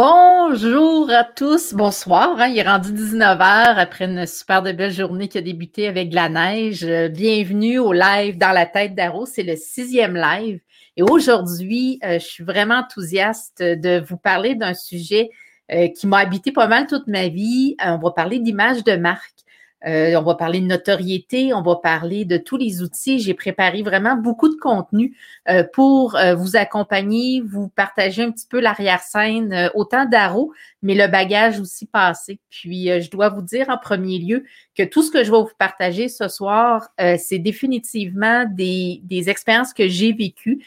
Bonjour à tous, bonsoir. Hein. il est rendu 19h après une super de belle journée qui a débuté avec la neige. Euh, bienvenue au live dans la tête d'Aro. C'est le sixième live. Et aujourd'hui, euh, je suis vraiment enthousiaste de vous parler d'un sujet euh, qui m'a habité pas mal toute ma vie. on va parler d'image de marque. Euh, on va parler de notoriété, on va parler de tous les outils. J'ai préparé vraiment beaucoup de contenu euh, pour euh, vous accompagner, vous partager un petit peu l'arrière-scène, autant d'Aro, mais le bagage aussi passé. Puis, je dois vous dire en premier lieu que tout ce que je vais vous partager ce soir, c'est définitivement des, des, expériences que j'ai vécues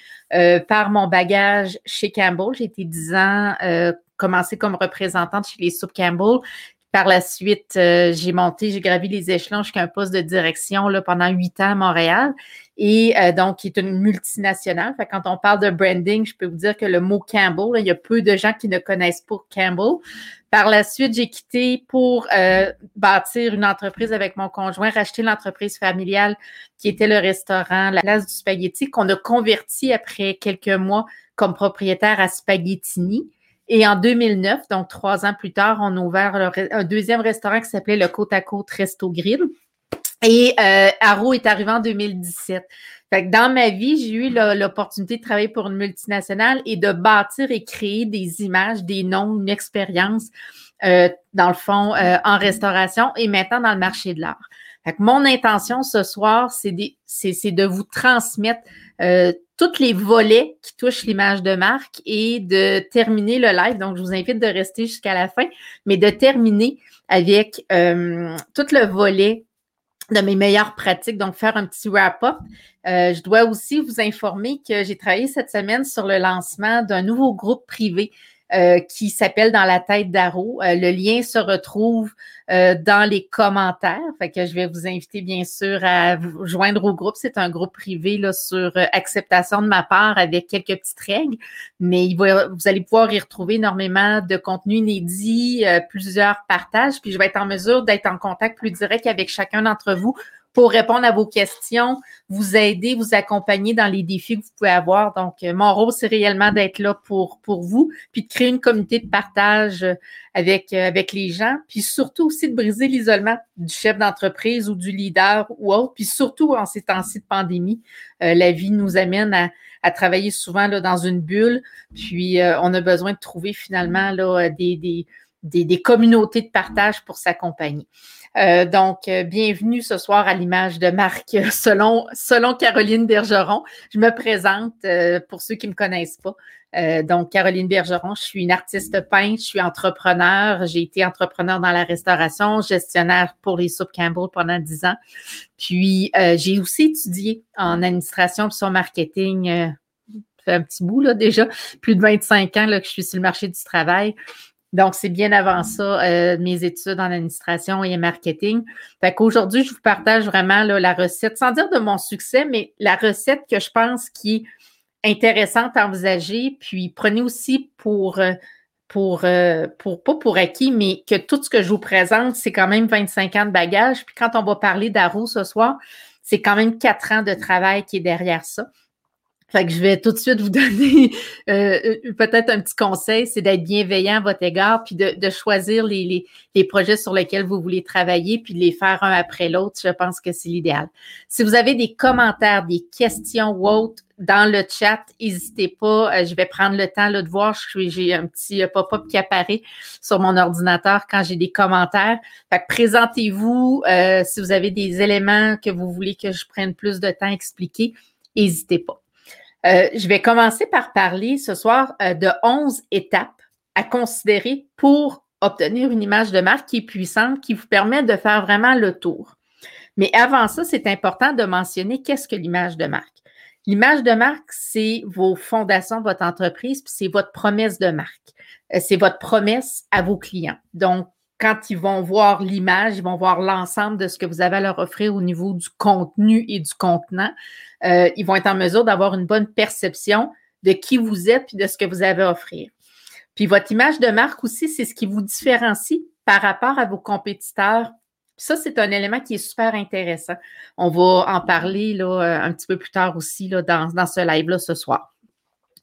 par mon bagage chez Campbell. J'ai été 10 ans commencé comme représentante chez les Soup Campbell. Par la suite, euh, j'ai monté, j'ai gravi les échelons jusqu'à un poste de direction là, pendant huit ans à Montréal. Et euh, donc, qui est une multinationale. Quand on parle de branding, je peux vous dire que le mot Campbell, il y a peu de gens qui ne connaissent pas Campbell. Par la suite, j'ai quitté pour euh, bâtir une entreprise avec mon conjoint, racheter l'entreprise familiale qui était le restaurant La Place du Spaghetti, qu'on a converti après quelques mois comme propriétaire à Spaghettini. Et en 2009, donc trois ans plus tard, on a ouvert un deuxième restaurant qui s'appelait le Côte à Côte Resto Grill. Et euh, Arrow est arrivé en 2017. Fait que dans ma vie, j'ai eu l'opportunité de travailler pour une multinationale et de bâtir et créer des images, des noms, une expérience, euh, dans le fond, euh, en restauration et maintenant dans le marché de l'art. Mon intention ce soir, c'est de vous transmettre euh, tous les volets qui touchent l'image de marque et de terminer le live. Donc, je vous invite de rester jusqu'à la fin, mais de terminer avec euh, tout le volet de mes meilleures pratiques, donc faire un petit wrap-up. Euh, je dois aussi vous informer que j'ai travaillé cette semaine sur le lancement d'un nouveau groupe privé euh, qui s'appelle Dans la tête d'Aro. Euh, le lien se retrouve euh, dans les commentaires. Fait que je vais vous inviter bien sûr à vous joindre au groupe. C'est un groupe privé là, sur acceptation de ma part avec quelques petites règles, mais il va, vous allez pouvoir y retrouver énormément de contenu inédit, plusieurs partages, puis je vais être en mesure d'être en contact plus direct avec chacun d'entre vous pour répondre à vos questions, vous aider, vous accompagner dans les défis que vous pouvez avoir. Donc, euh, mon rôle, c'est réellement d'être là pour, pour vous, puis de créer une communauté de partage euh, avec, euh, avec les gens, puis surtout aussi de briser l'isolement du chef d'entreprise ou du leader ou autre, puis surtout en ces temps-ci de pandémie, la vie nous amène à, travailler souvent là, dans une bulle, puis on a besoin de trouver finalement là, des, des, des, des communautés de partage pour s'accompagner. Euh, donc, euh, bienvenue ce soir à l'image de Marc selon, selon Caroline Bergeron. Je me présente euh, pour ceux qui ne me connaissent pas. donc, Caroline Bergeron, je suis une artiste peintre, je suis entrepreneur. J'ai été entrepreneur dans la restauration, gestionnaire pour les soupes Campbell pendant dix ans. Puis, j'ai aussi étudié en administration son marketing. fait un petit bout là déjà, plus de 25 ans là, que je suis sur le marché du travail. Donc, c'est bien avant ça, euh, mes études en administration et marketing. Fait qu'aujourd'hui, je vous partage vraiment la recette, sans dire de mon succès, mais la recette que je pense qui est intéressante à envisager. Puis prenez aussi pour, euh, pour, euh, pour, pas pour acquis, mais que tout ce que je vous présente, c'est quand même 25 ans de bagage. Puis quand on va parler d'Aro ce soir, c'est quand même quatre ans de travail qui est derrière ça. Fait que je vais tout de suite vous donner euh, euh, peut-être un petit conseil, c'est d'être bienveillant à votre égard, puis de, choisir les, les, projets sur lesquels vous voulez travailler, puis de les faire un après l'autre. Je pense que c'est l'idéal. Si vous avez des commentaires, des questions ou autres dans le chat, n'hésitez pas. Euh, je vais prendre le temps là, de voir. J'ai un petit pop-up qui apparaît sur mon ordinateur quand j'ai des commentaires. Fait que présentez-vous. si vous avez des éléments que vous voulez que je prenne plus de temps à expliquer, n'hésitez pas. Euh, je vais commencer par parler ce soir euh, de 11 étapes à considérer pour obtenir une image de marque qui est puissante, qui vous permet de faire vraiment le tour. Mais avant ça, c'est important de mentionner qu'est-ce que l'image de marque. L'image de marque, c'est vos fondations votre entreprise, puis c'est votre promesse de marque. Euh, c'est votre promesse à vos clients. Donc, quand ils vont voir l'image, ils vont voir l'ensemble de ce que vous avez à leur offrir au niveau du contenu et du contenant. Euh, ils vont être en mesure d'avoir une bonne perception de qui vous êtes et de ce que vous avez à offrir. Puis votre image de marque aussi, c'est ce qui vous différencie par rapport à vos compétiteurs. ça, c'est un élément qui est super intéressant. On va en parler euh, un petit peu plus tard aussi là, dans, dans ce live-là ce soir.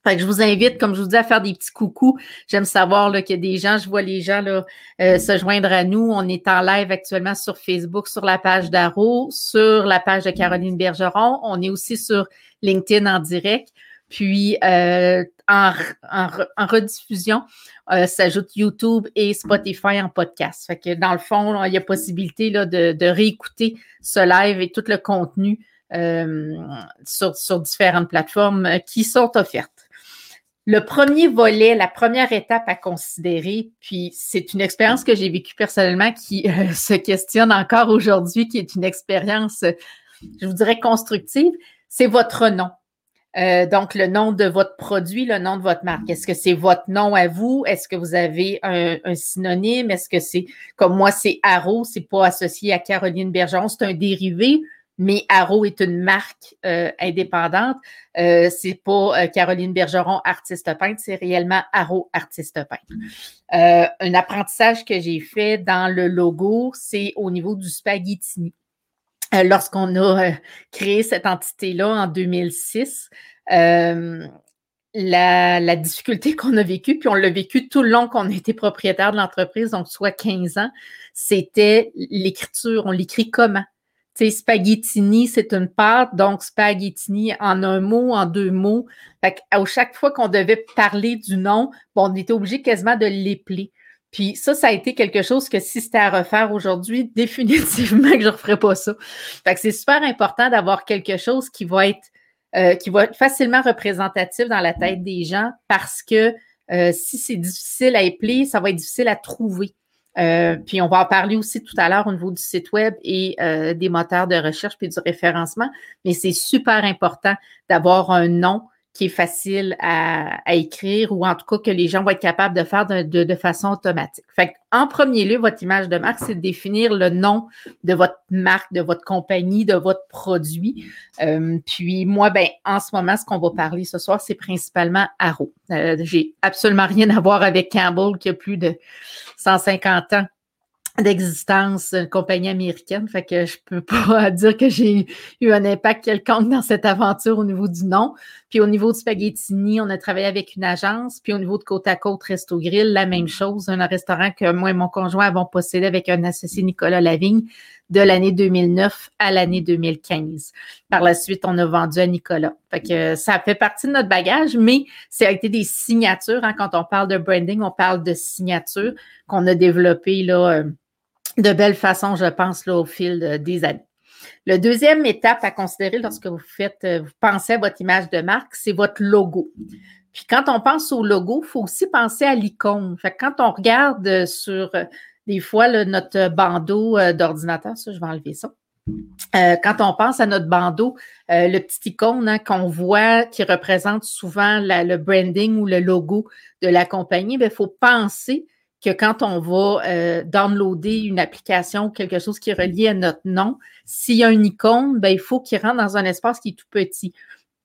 Fait que je vous invite, comme je vous dis, à faire des petits coucous. J'aime savoir qu'il y a des gens, je vois les gens là, euh, se joindre à nous. On est en live actuellement sur Facebook, sur la page d'Aro, sur la page de Caroline Bergeron. On est aussi sur LinkedIn en direct. Puis euh, en, rediffusion, euh, s'ajoute YouTube et Spotify en podcast. Fait que dans le fond, il y a possibilité là, de, de réécouter ce live et tout le contenu euh, sur, sur, différentes plateformes euh, qui sont offertes. Le premier volet, la première étape à considérer, puis c'est une expérience que j'ai vécue personnellement qui euh, se questionne encore aujourd'hui, qui est une expérience, je vous dirais, constructive, c'est votre nom. Euh, donc, le nom de votre produit, le nom de votre marque. Est-ce que c'est votre nom à vous? Est-ce que vous avez un, synonyme? Est-ce que c'est, comme moi, c'est Arrow, c'est pas associé à Caroline Bergeron, c'est un dérivé mais Arrow est une marque euh, indépendante. Euh, c'est pas euh, Caroline Bergeron, artiste peintre, c'est réellement Arrow, artiste peintre. Euh, un apprentissage que j'ai fait dans le logo, c'est au niveau du spaghettini. Lorsqu'on a créé cette entité-là en 2006, la, la, difficulté qu'on a vécue, puis on l'a vécu tout le long qu'on été propriétaire de l'entreprise, donc soit 15 ans, c'était l'écriture. On l'écrit comment? Sais, spaghettini, c'est une pâte, donc spaghettini en un mot, en deux mots. Fait à chaque fois qu'on devait parler du nom, bon, on était obligé quasiment de l'épeler. Puis ça, ça a été quelque chose que si c'était à refaire aujourd'hui, définitivement que je ne referais pas ça. Fait que c'est super important d'avoir quelque chose qui va être euh, facilement représentatif dans la tête des gens parce que euh, si c'est difficile à épeler, ça va être difficile à trouver. Euh, puis on va en parler aussi tout à l'heure au niveau du site web et euh, des moteurs de recherche puis du référencement, mais c'est super important d'avoir un nom qui est facile à, écrire ou en tout cas que les gens vont être capables de faire de, façon automatique. Fait en premier lieu, votre image de marque, c'est de définir le nom de votre marque, de votre compagnie, de votre produit. Euh, puis moi, ben, en ce moment, ce qu'on va parler ce soir, c'est principalement Arrow. J'ai absolument rien à voir avec Campbell qui a plus de 150 ans d'existence, une compagnie américaine. Fait que je peux pas dire que j'ai eu un impact quelconque dans cette aventure au niveau du nom. Puis au niveau de Spaghettini, on a travaillé avec une agence. Puis au niveau de Côte à Côte Resto Grill, la même chose. Un restaurant que moi et mon conjoint avons possédé avec un associé Nicolas Lavigne de l'année 2009 à l'année 2015. Par la suite, on a vendu à Nicolas. Fait que ça fait partie de notre bagage, mais ça a été des signatures. Hein. Quand on parle de branding, on parle de signatures qu'on a développées là, euh, de belle façon, je pense, là, au fil des années. Le deuxième étape à considérer lorsque vous faites, euh, vous pensez à votre image de marque, c'est votre logo. Puis quand on pense au logo, il faut aussi penser à l'icône. Quand on regarde sur euh, des fois notre bandeau euh, d'ordinateur, ça, je vais enlever ça. quand on pense à notre bandeau, le petit icône hein, qu'on voit qui représente souvent le branding ou le logo de la compagnie, il ben, faut penser que quand on va euh, downloader une application ou quelque chose qui est relié à notre nom, s'il y a une icône, ben, il faut qu'il rentre dans un espace qui est tout petit.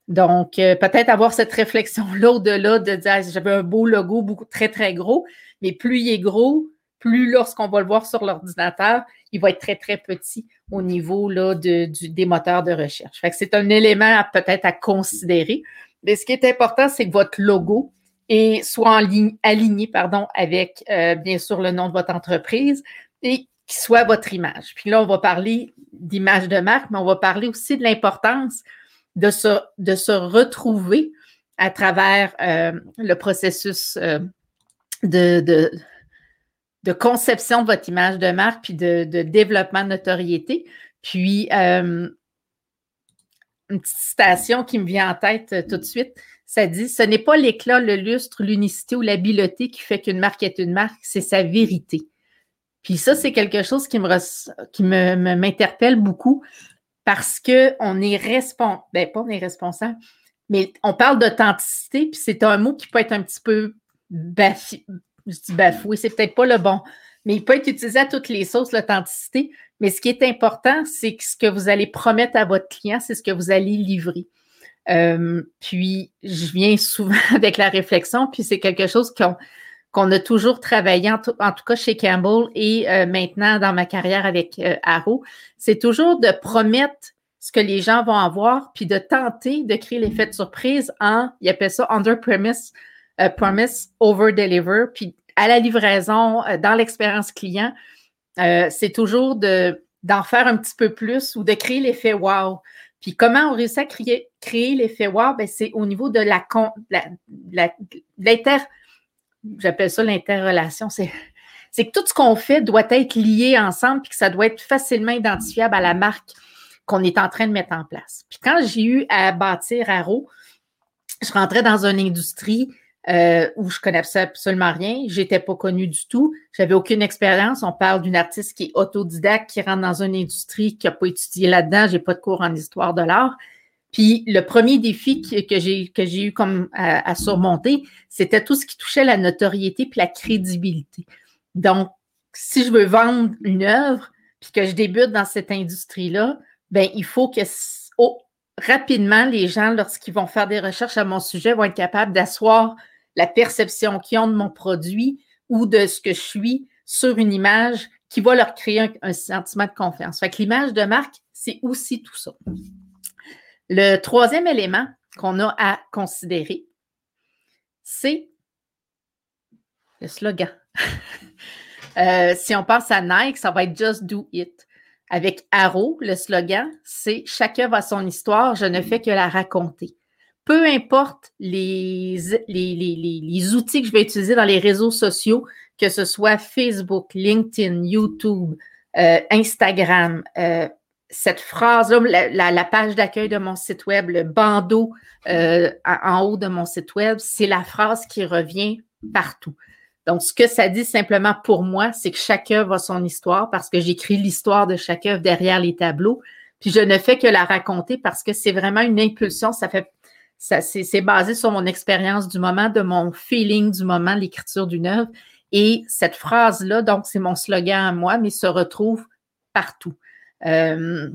Donc, euh, peut-être avoir cette réflexion-là au-delà de dire j'avais un beau logo, beaucoup très, très gros, mais plus il est gros, plus lorsqu'on va le voir sur l'ordinateur, il va être très, très petit au niveau là, de, des moteurs de recherche. Fait que c'est un élément peut-être à considérer. Mais ce qui est important, c'est que votre logo, et soit aligné pardon, avec, euh, bien sûr, le nom de votre entreprise et qui soit votre image. Puis là, on va parler d'image de marque, mais on va parler aussi de l'importance de se, de se retrouver à travers euh, le processus euh, de, de, de, conception de votre image de marque, puis de, de développement de notoriété. Puis, une petite citation qui me vient en tête tout de suite ça dit Ce n'est pas l'éclat, le lustre, l'unicité ou l'habileté qui fait qu'une marque est une marque, c'est sa vérité. Puis ça, c'est quelque chose qui me qui m'interpelle beaucoup parce qu'on est responsable, ben pas on est responsable, mais on parle d'authenticité, puis c'est un mot qui peut être un petit peu bafoué, c'est peut-être pas le bon, mais il peut être utilisé à toutes les sauces, l'authenticité. Mais ce qui est important, c'est que ce que vous allez promettre à votre client, c'est ce que vous allez livrer. Puis, je viens souvent avec la réflexion, puis c'est quelque chose qu'on a toujours travaillé, en tout, cas chez Campbell et euh, maintenant dans ma carrière avec euh, Arrow, c'est toujours de promettre ce que les gens vont avoir, puis de tenter de créer l'effet de surprise en, il appelle ça under premise, euh, promise, over deliver, puis à la livraison, euh, dans l'expérience client, euh, c'est toujours de, d'en faire un petit peu plus ou de créer l'effet wow. Puis comment on réussit à créer, créer l'effet wow? Ben, c'est au niveau de la, l'inter, j'appelle ça l'interrelation, c'est c'est que tout ce qu'on fait doit être lié ensemble puis que ça doit être facilement identifiable à la marque qu'on est en train de mettre en place. Puis quand j'ai eu à bâtir Arrow, je rentrais dans une industrie euh, où je connaissais absolument rien. J'étais pas connue du tout. J'avais aucune expérience. On parle d'une artiste qui est autodidacte, qui rentre dans une industrie, qui n'a pas étudié là-dedans. J'ai pas de cours en histoire de l'art. Puis le premier défi que, j'ai que j'ai eu comme à, surmonter, c'était tout ce qui touchait la notoriété puis la crédibilité. Donc, si je veux vendre une œuvre puis que je débute dans cette industrie-là, ben il faut que rapidement les gens, lorsqu'ils vont faire des recherches à mon sujet, vont être capables d'asseoir la perception qu'ils ont de mon produit ou de ce que je suis sur une image qui va leur créer un, sentiment de confiance. Fait que l'image de marque, c'est aussi tout ça. Le troisième élément qu'on a à considérer, c'est le slogan. Euh, si on pense à Nike, ça va être Just Do It. Avec Arrow, le slogan, c'est Chacun a son histoire, je ne fais que la raconter. Peu importe les, les, outils que je vais utiliser dans les réseaux sociaux, que ce soit Facebook, LinkedIn, YouTube, euh, Instagram, euh, cette phrase-là, la, page d'accueil de mon site web, le bandeau en haut de mon site web, c'est la phrase qui revient partout. Donc, ce que ça dit simplement pour moi, c'est que chaque œuvre a son histoire parce que j'écris l'histoire de chaque œuvre derrière les tableaux. Puis je ne fais que la raconter parce que c'est vraiment une impulsion. Ça fait, ça, c'est basé sur mon expérience du moment, de mon feeling du moment, l'écriture d'une œuvre. Et cette phrase-là, donc, c'est mon slogan à moi, mais se retrouve partout. Euh,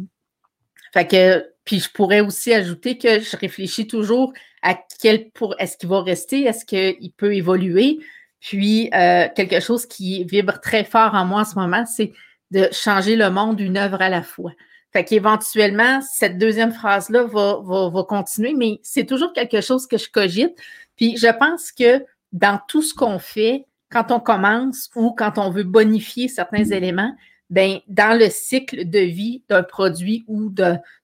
fait que, puis je pourrais aussi ajouter que je réfléchis toujours à quel pour est-ce qu'il va rester, est-ce qu'il peut évoluer. Puis, euh, quelque chose qui vibre très fort en moi en ce moment, c'est de changer le monde d'une œuvre à la fois. Fait qu'éventuellement, cette deuxième phrase-là va, va, va, continuer, mais c'est toujours quelque chose que je cogite. Puis, je pense que dans tout ce qu'on fait, quand on commence ou quand on veut bonifier certains éléments, ben dans le cycle de vie d'un produit ou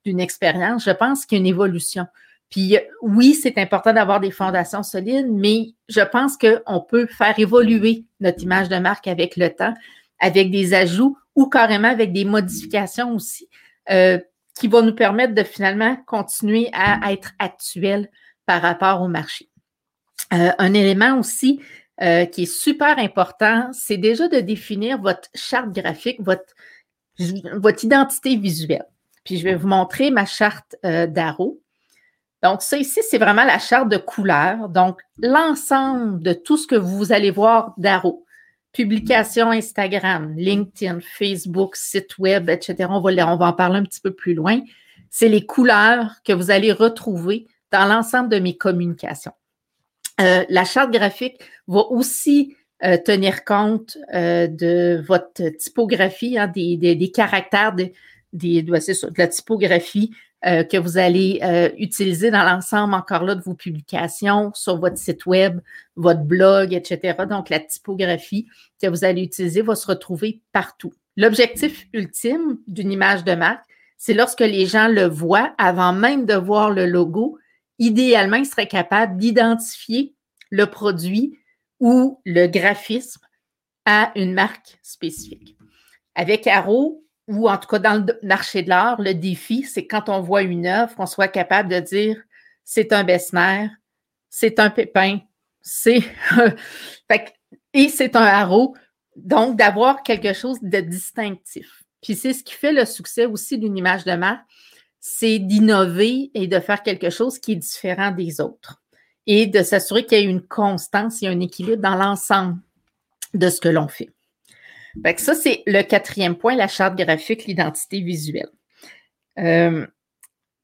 d'une expérience, je pense qu'il y a une évolution. Puis oui, c'est important d'avoir des fondations solides, mais je pense qu'on peut faire évoluer notre image de marque avec le temps, avec des ajouts ou carrément avec des modifications aussi, euh, qui vont nous permettre de finalement continuer à être actuel par rapport au marché. Euh, un élément aussi euh, qui est super important, c'est déjà de définir votre charte graphique, votre, votre identité visuelle. Puis je vais vous montrer ma charte d'Arrow. Donc, ça ici, c'est vraiment la charte de couleurs. Donc, l'ensemble de tout ce que vous allez voir d'Arrow, publication Instagram, LinkedIn, Facebook, site web, etc. On va, on va en parler un petit peu plus loin. C'est les couleurs que vous allez retrouver dans l'ensemble de mes communications. Euh, la charte graphique va aussi euh, tenir compte euh, de votre typographie, hein, des, caractères, des, de la typographie que vous allez utiliser dans l'ensemble encore là de vos publications sur votre site web, votre blog, etc. Donc, la typographie que vous allez utiliser va se retrouver partout. L'objectif ultime d'une image de marque, c'est lorsque les gens le voient avant même de voir le logo, idéalement, ils seraient capables d'identifier le produit ou le graphisme à une marque spécifique. Avec Arrow, ou en tout cas dans le marché de l'art, le défi, c'est quand on voit une œuvre, qu'on soit capable de dire c'est un Bessner, c'est un Pépin, c'est et c'est un haro. Donc, d'avoir quelque chose de distinctif. Puis c'est ce qui fait le succès aussi d'une image de marque, c'est d'innover et de faire quelque chose qui est différent des autres et de s'assurer qu'il y a une constance, a un équilibre dans l'ensemble de ce que l'on fait ça, c'est le quatrième point, la charte graphique, l'identité visuelle. Euh,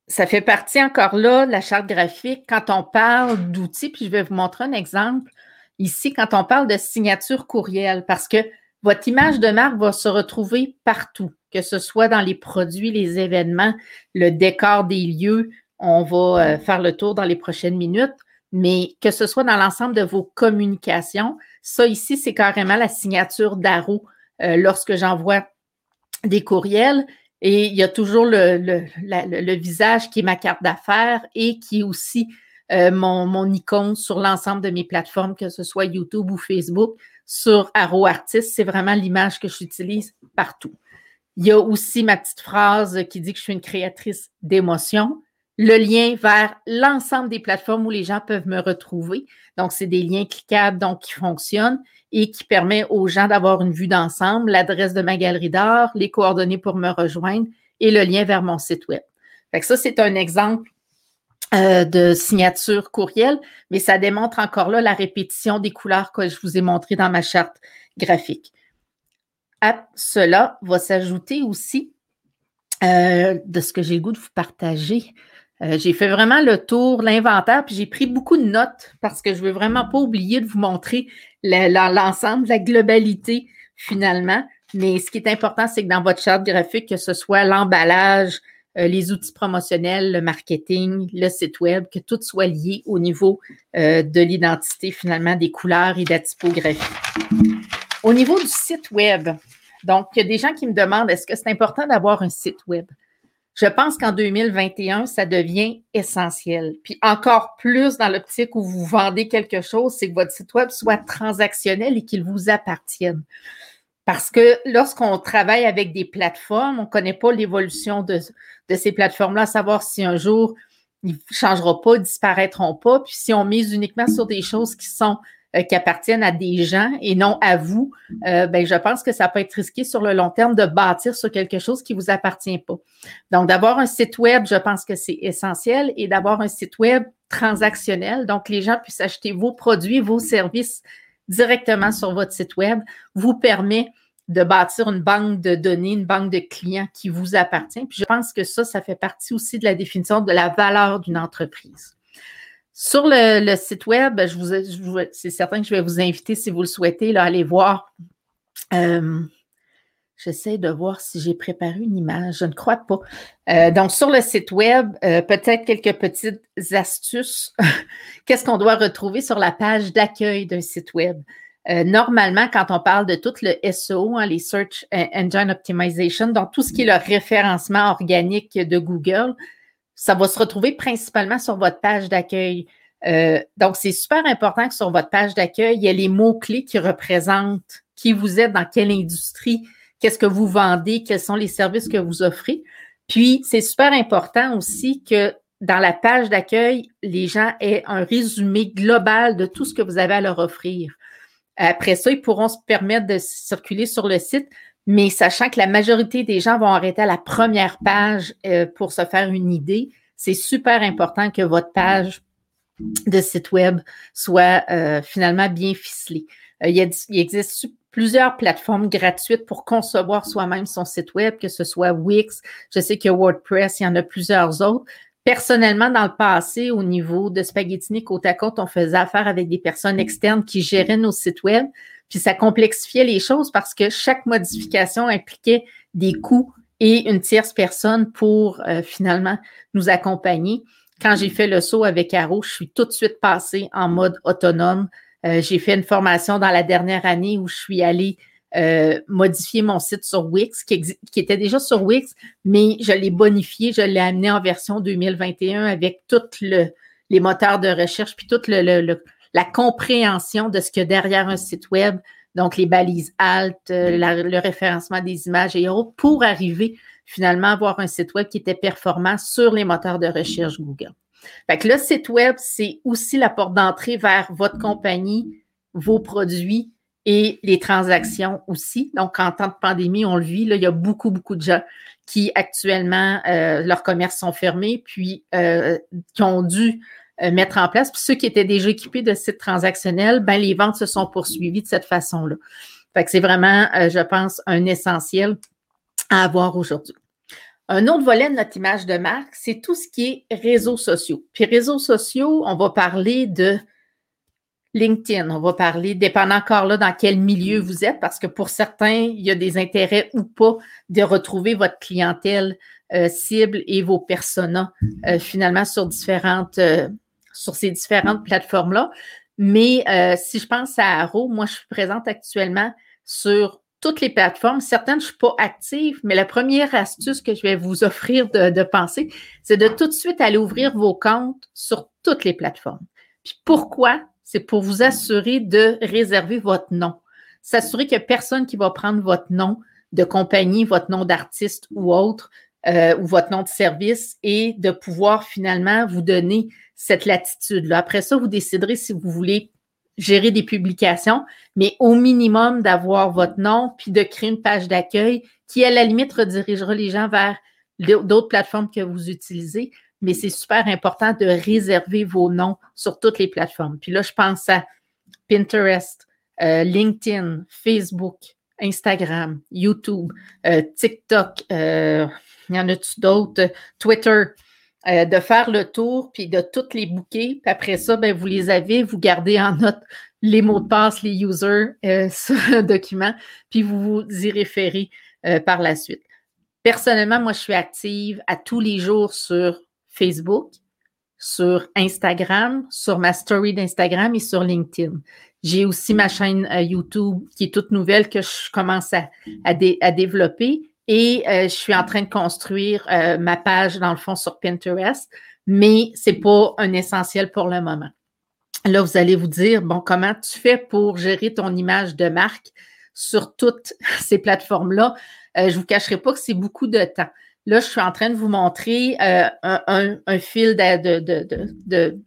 ça fait partie encore là, la charte graphique, quand on parle d'outils, puis je vais vous montrer un exemple ici, quand on parle de signature courriel, parce que votre image de marque va se retrouver partout. Que ce soit dans les produits, les événements, le décor des lieux. On va euh, faire le tour dans les prochaines minutes, mais que ce soit dans l'ensemble de vos communications, ça ici, c'est carrément la signature d'Aro euh, lorsque j'envoie des courriels. Et il y a toujours le, le, visage qui est ma carte d'affaires et qui est aussi euh, mon, mon, icône sur l'ensemble de mes plateformes, que ce soit YouTube ou Facebook. Sur Arrow Artist, c'est vraiment l'image que j'utilise partout. Il y a aussi ma petite phrase qui dit que je suis une créatrice d'émotions. Le lien vers l'ensemble des plateformes où les gens peuvent me retrouver. Donc, c'est des liens cliquables donc, qui fonctionnent et qui permet aux gens d'avoir une vue d'ensemble, l'adresse de ma galerie d'art, les coordonnées pour me rejoindre et le lien vers mon site web. Fait ça, c'est un exemple euh, de signature courriel, mais ça démontre encore là la répétition des couleurs que je vous ai montrées dans ma charte graphique. À cela va s'ajouter aussi euh, de ce que j'ai le goût de vous partager. Euh, j'ai fait vraiment le tour, l'inventaire, puis j'ai pris beaucoup de notes parce que je veux vraiment pas oublier de vous montrer l'ensemble, la, globalité finalement. Mais ce qui est important, c'est que dans votre charte graphique, que ce soit l'emballage, euh, les outils promotionnels, le marketing, le site web, que tout soit lié au niveau de l'identité finalement des couleurs et de la typographie. Au niveau du site web, donc il y a des gens qui me demandent est-ce que c'est important d'avoir un site web? Je pense qu'en 2021, ça devient essentiel. Puis encore plus dans l'optique où vous vendez quelque chose, c'est que votre site web soit transactionnel et qu'il vous appartienne. Parce que lorsqu'on travaille avec des plateformes, on ne connaît pas l'évolution de, ces plateformes-là, savoir si un jour ils ne changeront pas, disparaîtront pas. Puis si on mise uniquement sur des choses qui sont euh, qui appartiennent à des gens et non à vous, euh, ben, je pense que ça peut être risqué sur le long terme de bâtir sur quelque chose qui ne vous appartient pas. Donc, d'avoir un site web, je pense que c'est essentiel et d'avoir un site web transactionnel, donc les gens puissent acheter vos produits, vos services directement sur votre site web, vous permet de bâtir une banque de données, une banque de clients qui vous appartient. Puis je pense que ça, ça fait partie aussi de la définition de la valeur d'une entreprise. Sur le, site web, c'est certain que je vais vous inviter, si vous le souhaitez, là, à aller voir. Euh, j'essaie de voir si j'ai préparé une image. Je ne crois pas. Euh, donc, sur le site web, euh, peut-être quelques petites astuces. Qu'est-ce qu'on doit retrouver sur la page d'accueil d'un site web? normalement, quand on parle de tout le SEO, hein, les Search Engine Optimization, donc tout ce qui est le référencement organique de Google, ça va se retrouver principalement sur votre page d'accueil. Euh, donc, c'est super important que sur votre page d'accueil, il y ait les mots-clés qui représentent qui vous êtes, dans quelle industrie, qu'est-ce que vous vendez, quels sont les services que vous offrez. Puis, c'est super important aussi que dans la page d'accueil, les gens aient un résumé global de tout ce que vous avez à leur offrir. Après ça, ils pourront se permettre de circuler sur le site mais sachant que la majorité des gens vont arrêter à la première page euh, pour se faire une idée, c'est super important que votre page de site web soit euh, finalement bien ficelée. Euh, il, existe plusieurs plateformes gratuites pour concevoir soi-même son site web, que ce soit Wix, je sais que WordPress, il y en a plusieurs autres. Personnellement, dans le passé, au niveau de Spaghettini côte à côte, on faisait affaire avec des personnes externes qui géraient nos sites web. Puis ça complexifiait les choses parce que chaque modification impliquait des coûts et une tierce personne pour euh, finalement nous accompagner. Quand j'ai fait le saut avec Arrow, je suis tout de suite passée en mode autonome. Euh, j'ai fait une formation dans la dernière année où je suis allée euh, modifier mon site sur Wix, qui, qui, était déjà sur Wix, mais je l'ai bonifié, je l'ai amené en version 2021 avec tous les moteurs de recherche, puis tout le, le la compréhension de ce qu'il y a derrière un site web, donc les balises alt, euh, le référencement des images et autres, pour arriver finalement à avoir un site web qui était performant sur les moteurs de recherche Google. Fait que le site web, c'est aussi la porte d'entrée vers votre compagnie, vos produits et les transactions aussi. Donc, en temps de pandémie, on le vit, là, il y a beaucoup, beaucoup de gens qui actuellement, euh, leurs commerces sont fermés, puis euh, qui ont dû euh, mettre en place. Puis ceux qui étaient déjà équipés de sites transactionnels, ben, les ventes se sont poursuivies de cette façon-là. Fait que c'est vraiment, euh, je pense, un essentiel à avoir aujourd'hui. Un autre volet de notre image de marque, c'est tout ce qui est réseaux sociaux. Puis réseaux sociaux, on va parler de LinkedIn, on va parler, dépendant encore là dans quel milieu vous êtes, parce que pour certains, il y a des intérêts ou pas de retrouver votre clientèle euh, cible et vos personas euh, finalement sur différentes, euh, sur ces différentes plateformes-là. Mais si je pense à Arrow, moi, je suis présente actuellement sur toutes les plateformes. Certaines, je ne suis pas active, mais la première astuce que je vais vous offrir de, de penser, c'est de tout de suite aller ouvrir vos comptes sur toutes les plateformes. Puis pourquoi? c'est pour vous assurer de réserver votre nom. S'assurer qu'il n'y a personne qui va prendre votre nom de compagnie, votre nom d'artiste ou autre, euh, ou votre nom de service, et de pouvoir finalement vous donner cette latitude-là. Après ça, vous déciderez si vous voulez gérer des publications, mais au minimum d'avoir votre nom, puis de créer une page d'accueil qui, à la limite, redirigera les gens vers d'autres plateformes que vous utilisez mais c'est super important de réserver vos noms sur toutes les plateformes. Puis là, je pense à Pinterest, euh, LinkedIn, Facebook, Instagram, YouTube, euh, TikTok, euh, il y en a-tu d'autres, Twitter, de faire le tour, puis de toutes les bouquets. Puis après ça, ben, vous les avez, vous gardez en note les mots de passe, les users sur le document, puis vous vous y référez par la suite. Personnellement, moi, je suis active à tous les jours sur Facebook, sur Instagram, sur ma story d'Instagram et sur LinkedIn. J'ai aussi ma chaîne euh, YouTube qui est toute nouvelle que je commence à, à, développer et euh, je suis en train de construire euh, ma page dans le fond sur Pinterest, mais c'est pas un essentiel pour le moment. Là, vous allez vous dire, bon, comment tu fais pour gérer ton image de marque sur toutes ces plateformes-là? je vous cacherai pas que c'est beaucoup de temps. Là, je suis en train de vous montrer euh, un, fil de,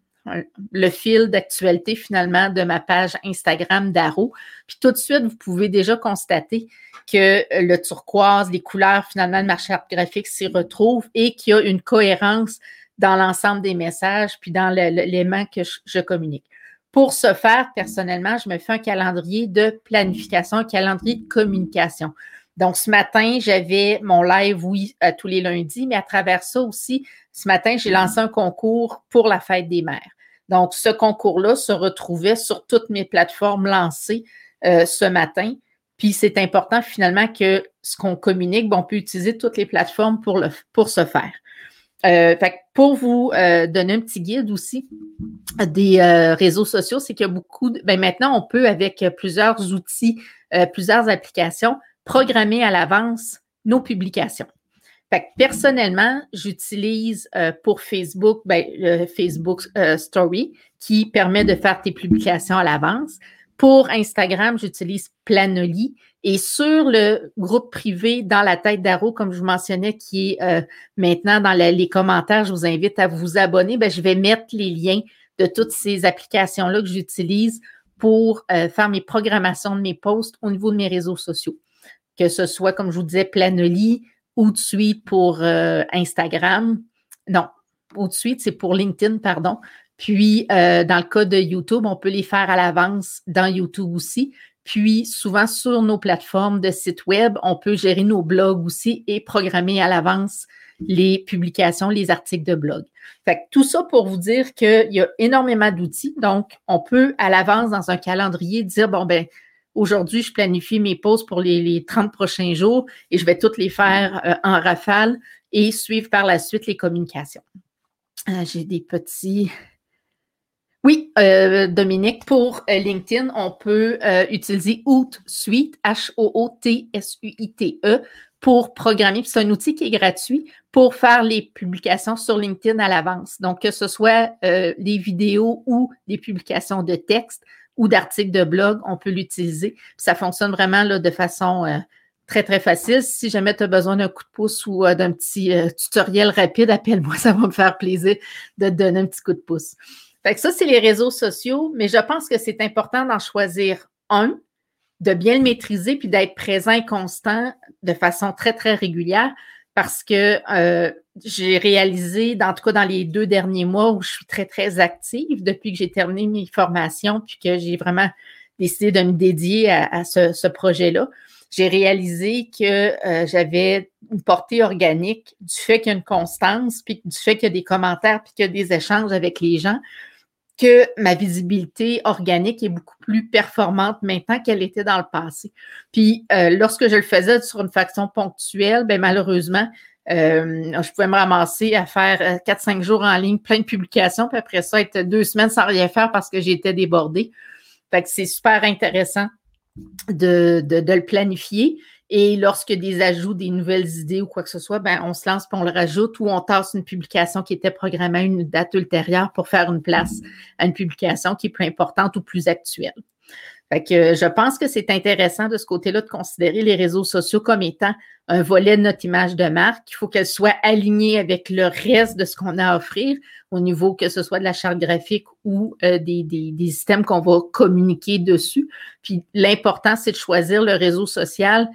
le fil d'actualité finalement de ma page Instagram d'Arrow. Puis tout de suite, vous pouvez déjà constater que le turquoise, les couleurs finalement de ma charte graphique s'y retrouvent et qu'il y a une cohérence dans l'ensemble des messages puis dans l'élément que je, communique. Pour ce faire, personnellement, je me fais un calendrier de planification, un calendrier de communication. Donc, ce matin, j'avais mon live, oui, tous les lundis, mais à travers ça aussi, ce matin, j'ai lancé un concours pour la fête des mères. Donc, ce concours-là se retrouvait sur toutes mes plateformes lancées euh, ce matin. Puis, c'est important finalement que ce qu'on communique, on peut utiliser toutes les plateformes pour, le, pour ce faire. Euh, fait pour vous euh, donner un petit guide aussi des réseaux sociaux, c'est qu'il y a beaucoup de. Ben maintenant, on peut, avec plusieurs outils, plusieurs applications, programmer à l'avance nos publications. Fait personnellement, j'utilise euh, pour Facebook, ben, le Facebook euh, Story qui permet de faire tes publications à l'avance. Pour Instagram, j'utilise Planoly. Et sur le groupe privé dans la tête d'Arrow, comme je vous mentionnais, qui est euh, maintenant dans les commentaires, je vous invite à vous abonner. Ben, je vais mettre les liens de toutes ces applications-là que j'utilise pour faire mes programmations de mes posts au niveau de mes réseaux sociaux que ce soit, comme je vous disais, Planoly ou de suite pour euh, Instagram. Non, ou de suite, c'est pour LinkedIn, pardon. Puis, euh, dans le cas de YouTube, on peut les faire à l'avance dans YouTube aussi. Puis, souvent sur nos plateformes de site web, on peut gérer nos blogs aussi et programmer à l'avance les publications, les articles de blog. Fait que tout ça pour vous dire qu'il y a énormément d'outils. Donc, on peut à l'avance dans un calendrier dire, bon, ben, Aujourd'hui, je planifie mes pauses pour les, 30 prochains jours et je vais toutes les faire euh, en rafale et suivre par la suite les communications. Euh, j'ai des petits. Oui, euh, Dominique, pour LinkedIn, on peut utiliser Hootsuite, H-O-O-T-S-U-I-T-E, pour programmer. C'est un outil qui est gratuit pour faire les publications sur LinkedIn à l'avance. Donc, que ce soit des vidéos ou des publications de texte, ou d'articles de blog, on peut l'utiliser. Ça fonctionne vraiment là, de façon euh, très, très facile. Si jamais tu as besoin d'un coup de pouce ou euh, d'un petit euh, tutoriel rapide, appelle-moi, ça va me faire plaisir de te donner un petit coup de pouce. Fait que ça, c'est les réseaux sociaux, mais je pense que c'est important d'en choisir un, de bien le maîtriser, puis d'être présent et constant de façon très, très régulière parce que euh, j'ai réalisé, en tout cas dans les deux derniers mois où je suis très, très active depuis que j'ai terminé mes formations, puis que j'ai vraiment décidé de me dédier à, ce, projet-là, j'ai réalisé que euh, j'avais une portée organique du fait qu'il y a une constance, puis du fait qu'il y a des commentaires, puis qu'il y a des échanges avec les gens. Que ma visibilité organique est beaucoup plus performante maintenant qu'elle était dans le passé. Puis euh, lorsque je le faisais sur une faction ponctuelle, ben malheureusement, euh, je pouvais me ramasser à faire 4-5 jours en ligne, plein de publications, puis après ça, être deux semaines sans rien faire parce que j'étais débordée. Fait que c'est super intéressant de, de, le planifier. Et lorsque des ajouts, des nouvelles idées ou quoi que ce soit, ben, on se lance, puis on le rajoute ou on tasse une publication qui était programmée à une date ultérieure pour faire une place à une publication qui est plus importante ou plus actuelle. Fait que je pense que c'est intéressant de ce côté-là de considérer les réseaux sociaux comme étant un volet de notre image de marque. Il faut qu'elle soit alignée avec le reste de ce qu'on a à offrir au niveau que ce soit de la charte graphique ou euh, des, des, des, systèmes qu'on va communiquer dessus. Puis l'important, c'est de choisir le réseau social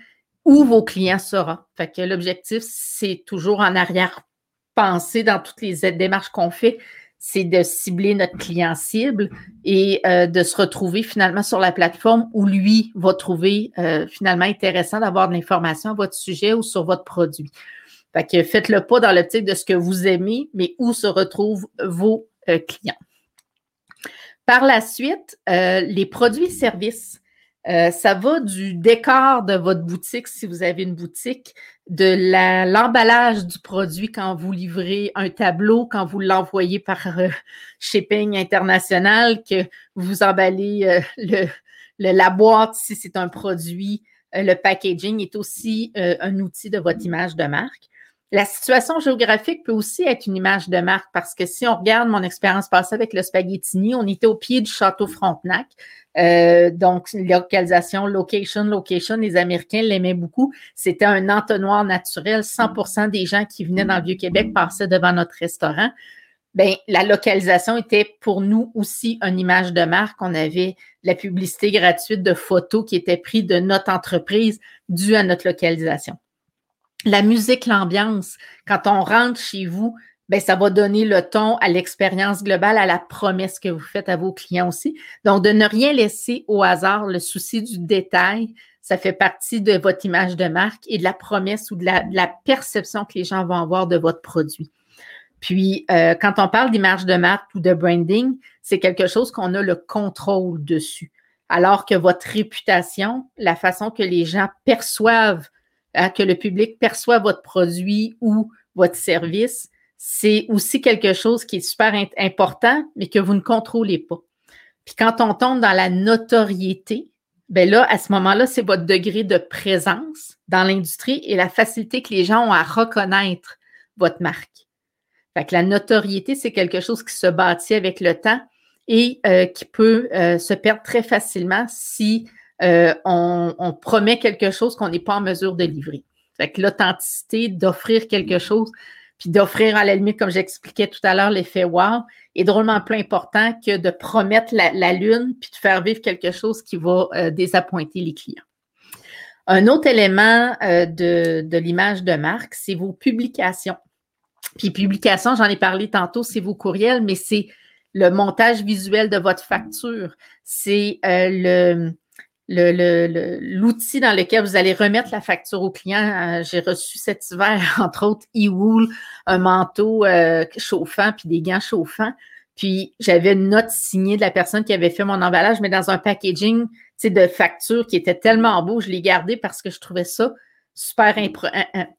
où vos clients seront. L'objectif, c'est toujours en arrière-pensée dans toutes les démarches qu'on fait, c'est de cibler notre client cible et euh, de se retrouver finalement sur la plateforme où lui va trouver euh, finalement intéressant d'avoir de l'information à votre sujet ou sur votre produit. Fait que faites-le pas dans l'optique de ce que vous aimez, mais où se retrouvent vos euh, clients. Par la suite, les produits et services. Euh, ça va du décor de votre boutique, si vous avez une boutique, de l'emballage du produit quand vous livrez un tableau, quand vous l'envoyez par euh, shipping international, que vous emballez euh, le, la boîte si c'est un produit. le packaging est aussi un outil de votre image de marque. La situation géographique peut aussi être une image de marque parce que si on regarde mon expérience passée avec le spaghettini, on était au pied du château Frontenac. Euh, donc, localisation, location, location, les Américains l'aimaient beaucoup. C'était un entonnoir naturel. 100% des gens qui venaient dans le Vieux-Québec passaient devant notre restaurant. Bien, la localisation était pour nous aussi une image de marque. On avait la publicité gratuite de photos qui étaient prises de notre entreprise due à notre localisation la musique, l'ambiance, quand on rentre chez vous, ben, ça va donner le ton à l'expérience globale, à la promesse que vous faites à vos clients aussi. Donc, de ne rien laisser au hasard, le souci du détail, ça fait partie de votre image de marque et de la promesse ou de la, perception que les gens vont avoir de votre produit. Puis, euh, quand on parle d'image de marque ou de branding, c'est quelque chose qu'on a le contrôle dessus. Alors que votre réputation, la façon que les gens perçoivent que le public perçoit votre produit ou votre service, c'est aussi quelque chose qui est super important, mais que vous ne contrôlez pas. Puis quand on tombe dans la notoriété, ben là, à ce moment-là, c'est votre degré de présence dans l'industrie et la facilité que les gens ont à reconnaître votre marque. Fait que la notoriété, c'est quelque chose qui se bâtit avec le temps et euh, qui peut euh, se perdre très facilement si euh, on, promet quelque chose qu'on n'est pas en mesure de livrer. Fait que l'authenticité d'offrir quelque chose, puis d'offrir à la limite, comme j'expliquais tout à l'heure, l'effet wow, est drôlement plus important que de promettre la, lune, puis de faire vivre quelque chose qui va euh, désappointer les clients. Un autre élément euh, de, de l'image de marque, c'est vos publications. Puis publications, j'en ai parlé tantôt, c'est vos courriels, mais c'est le montage visuel de votre facture. C'est le l'outil dans lequel vous allez remettre la facture au client. Euh, j'ai reçu cet hiver, entre autres, e-wool, un manteau euh, chauffant, puis des gants chauffants. Puis j'avais une note signée de la personne qui avait fait mon emballage, mais dans un packaging de facture qui était tellement beau, je l'ai gardé parce que je trouvais ça super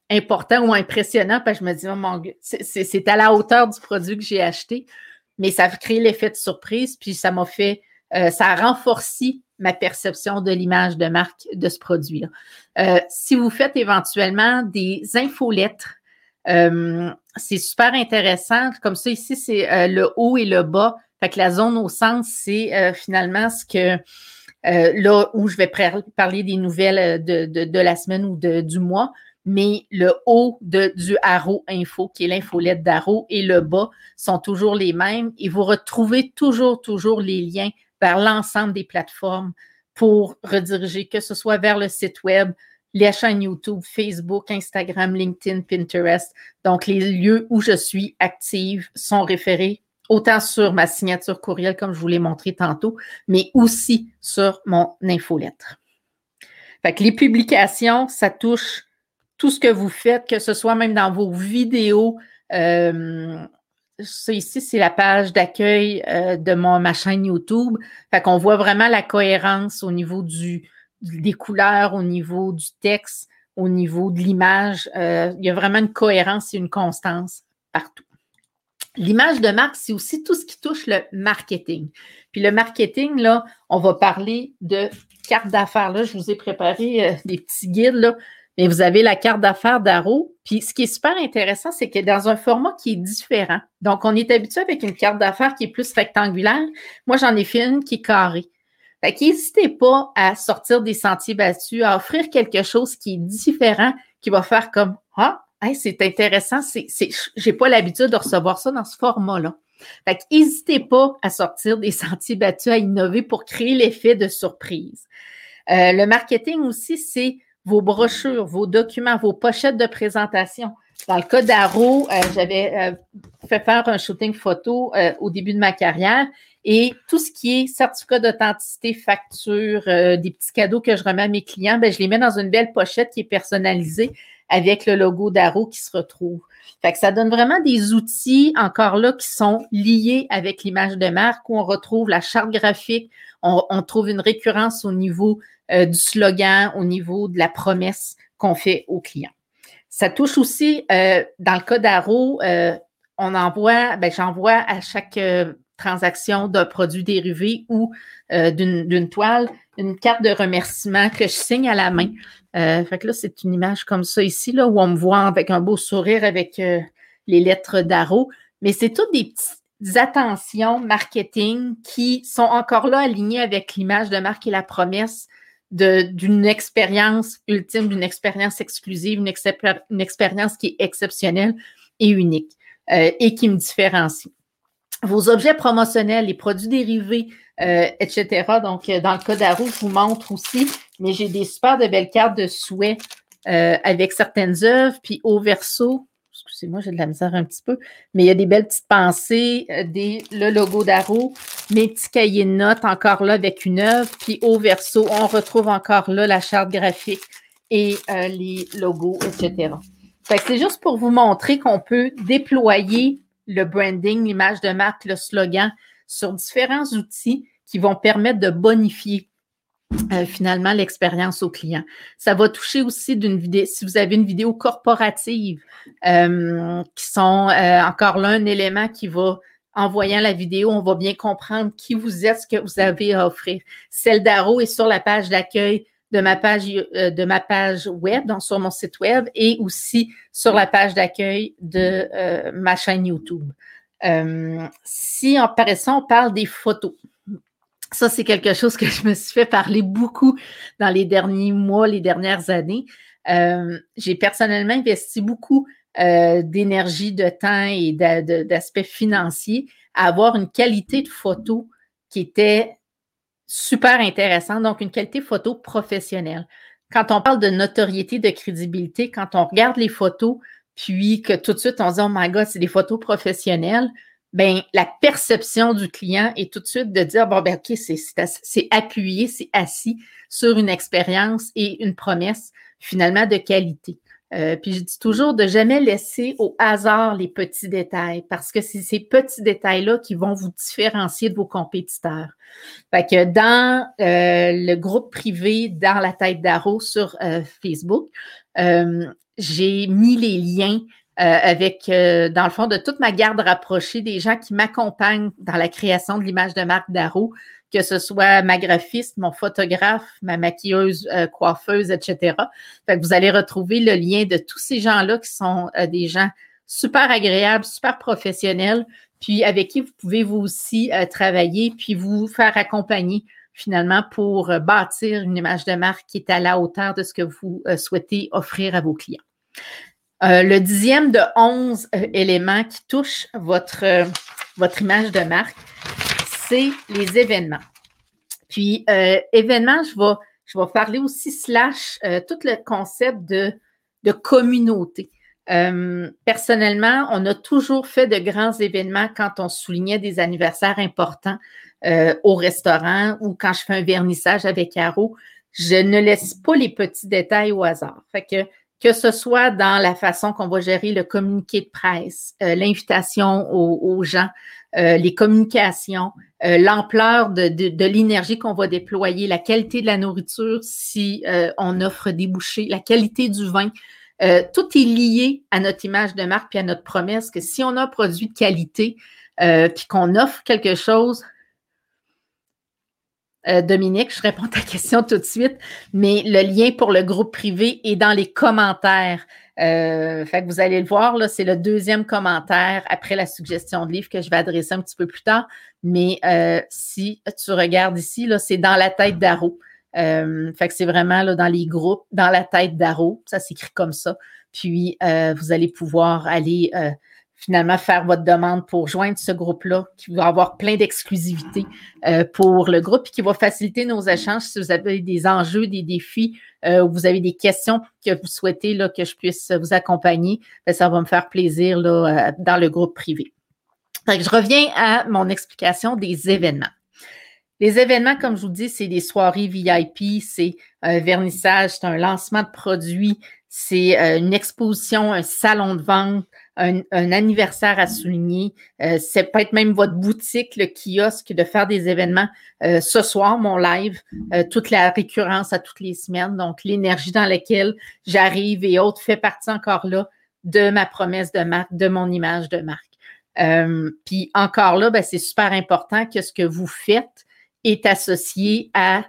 important ou impressionnant. Parce que je me dis, oh mon c'est à la hauteur du produit que j'ai acheté. Mais ça a créé l'effet de surprise, puis ça m'a fait, euh, ça a renforcé ma perception de l'image de marque de ce produit-là. Euh, si vous faites éventuellement des infolettres, euh, c'est super intéressant. Comme ça, ici, c'est euh, le haut et le bas. Fait que la zone au centre, c'est finalement ce que là où je vais parler des nouvelles de, la semaine ou du mois. Mais le haut de, du Haro Info, qui est l'infolette d'Haro, et le bas sont toujours les mêmes. Et vous retrouvez toujours, toujours les liens vers l'ensemble des plateformes pour rediriger, que ce soit vers le site web, les chaînes YouTube, Facebook, Instagram, LinkedIn, Pinterest. Donc, les lieux où je suis active sont référés autant sur ma signature courriel, comme je vous l'ai montré tantôt, mais aussi sur mon infolettre. Fait les publications, ça touche tout ce que vous faites, que ce soit même dans vos vidéos, euh, ça ici, c'est la page d'accueil euh, de mon, ma chaîne YouTube. Fait qu'on voit vraiment la cohérence au niveau des couleurs, au niveau du texte, au niveau de l'image. Euh, il y a vraiment une cohérence et une constance partout. L'image de marque, c'est aussi tout ce qui touche le marketing. Puis le marketing, là, on va parler de carte d'affaires. Là, je vous ai préparé euh, des petits guides, mais vous avez la carte d'affaires d'Aro. Puis ce qui est super intéressant, c'est que dans un format qui est différent. Donc, on est habitué avec une carte d'affaires qui est plus rectangulaire. Moi, j'en ai fait une qui est carrée. Fait qu'hésitez pas à sortir des sentiers battus, à offrir quelque chose qui est différent, qui va faire comme Ah, c'est intéressant, c'est, c'est, j'ai pas l'habitude de recevoir ça dans ce format-là. Fait qu'hésitez pas à sortir des sentiers battus, à innover pour créer l'effet de surprise. Euh, le marketing aussi, c'est vos brochures, vos documents, vos pochettes de présentation. Dans le cas d'Aro, euh, j'avais euh, fait faire un shooting photo au début de ma carrière et tout ce qui est certificat d'authenticité, facture, des petits cadeaux que je remets à mes clients, ben, je les mets dans une belle pochette qui est personnalisée avec le logo d'Aro qui se retrouve. Fait ça donne vraiment des outils encore là qui sont liés avec l'image de marque où on retrouve la charte graphique, on, trouve une récurrence au niveau euh, du slogan, au niveau de la promesse qu'on fait aux clients. Ça touche aussi, euh, dans le cas d'Aro, euh, on envoie, ben, j'envoie à chaque transaction d'un produit dérivé ou d'une toile une carte de remerciement que je signe à la main. Euh, fait que là, c'est une image comme ça ici, là, où on me voit avec un beau sourire avec euh, les lettres d'Aro. Mais c'est toutes des petites attentions marketing qui sont encore là alignées avec l'image de marque et la promesse d'une expérience ultime, d'une expérience exclusive, une, expérience qui est exceptionnelle et unique euh, et qui me différencie. Vos objets promotionnels, les produits dérivés, euh, etc. Donc, euh, dans le cas d'Aro, je vous montre aussi, mais j'ai des super de belles cartes de souhait euh, avec certaines œuvres. Puis au verso, excusez-moi, j'ai de la misère un petit peu, mais il y a des belles petites pensées, des, le logo d'Aro, mes petits cahiers de notes encore là avec une œuvre. Puis au verso, on retrouve encore là la charte graphique et les logos, etc. c'est juste pour vous montrer qu'on peut déployer le branding, l'image de marque, le slogan sur différents outils qui vont permettre de bonifier euh, finalement l'expérience au client. Ça va toucher aussi d'une vidéo, si vous avez une vidéo corporative, euh, qui sont euh, encore là un élément qui va, en voyant la vidéo, on va bien comprendre qui vous êtes, ce que vous avez à offrir. Celle d'Aro est sur la page d'accueil de ma page de ma page web, donc sur mon site web, et aussi sur la page d'accueil de ma chaîne YouTube. si en paraissant, on parle des photos. Ça, c'est quelque chose que je me suis fait parler beaucoup dans les derniers mois, les dernières années. Euh, j'ai personnellement investi beaucoup euh, d'énergie, de temps et d'aspects financiers à avoir une qualité de photo qui était super intéressante, donc une qualité photo professionnelle. Quand on parle de notoriété, de crédibilité, quand on regarde les photos, puis que tout de suite on se dit, oh my God, c'est des photos professionnelles, ben, la perception du client est tout de suite de dire, bon, ben, OK, c'est appuyé, c'est assis sur une expérience et une promesse finalement de qualité. Euh, puis je dis toujours de jamais laisser au hasard les petits détails parce que c'est ces petits détails-là qui vont vous différencier de vos compétiteurs. Fait que dans euh, le groupe privé dans la tête d'Aro sur euh, Facebook, j'ai mis les liens euh, avec, euh, dans le fond, de toute ma garde rapprochée, des gens qui m'accompagnent dans la création de l'image de marque d'Aro, que ce soit ma graphiste, mon photographe, ma maquilleuse, euh, coiffeuse, etc. Fait que vous allez retrouver le lien de tous ces gens-là qui sont des gens super agréables, super professionnels, puis avec qui vous pouvez vous aussi travailler, puis vous faire accompagner finalement pour bâtir une image de marque qui est à la hauteur de ce que vous souhaitez offrir à vos clients. Euh, le dixième de onze euh, éléments qui touchent votre, euh, votre image de marque, c'est les événements. Puis, événements, je vais, je vais parler aussi slash tout le concept de, de communauté. personnellement, on a toujours fait de grands événements quand on soulignait des anniversaires importants au restaurant ou quand je fais un vernissage avec Caro. Je ne laisse pas les petits détails au hasard. Fait que ce soit dans la façon qu'on va gérer le communiqué de presse, euh, l'invitation aux, gens, euh, les communications, euh, l'ampleur de, de, l'énergie qu'on va déployer, la qualité de la nourriture si on offre des bouchées, la qualité du vin. tout est lié à notre image de marque puis à notre promesse que si on a un produit de qualité puis qu'on offre quelque chose euh, Dominique, je réponds à ta question tout de suite, mais le lien pour le groupe privé est dans les commentaires. Euh, fait que vous allez le voir, c'est le deuxième commentaire après la suggestion de livre que je vais adresser un petit peu plus tard. Mais euh, si tu regardes ici, là, c'est dans la tête d'Aro. fait que c'est vraiment là, dans les groupes, dans la tête d'Aro. Ça s'écrit comme ça. Puis vous allez pouvoir aller finalement faire votre demande pour joindre ce groupe-là, qui va avoir plein d'exclusivité euh, pour le groupe et qui va faciliter nos échanges si vous avez des enjeux, des défis, euh, ou vous avez des questions que vous souhaitez là, que je puisse vous accompagner, bien, ça va me faire plaisir là, euh, dans le groupe privé. je reviens à mon explication des événements. Les événements, comme je vous dis, c'est des soirées VIP, c'est un vernissage, c'est un lancement de produits, c'est une exposition, un salon de vente, un, anniversaire à souligner. Euh, c'est peut-être même votre boutique, le kiosque, de faire des événements. Euh, ce soir, mon live, euh, toute la récurrence à toutes les semaines. Donc, l'énergie dans laquelle j'arrive et autres fait partie encore là de ma promesse de marque, de mon image de marque. puis encore là, ben, c'est super important que ce que vous faites est associé à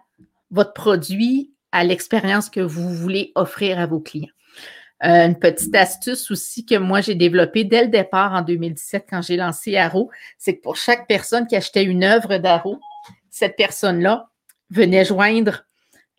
votre produit, à l'expérience que vous voulez offrir à vos clients. Euh, une petite astuce aussi que moi j'ai développée dès le départ en 2017 quand j'ai lancé Arrow, c'est que pour chaque personne qui achetait une œuvre d'Arrow, cette personne-là venait joindre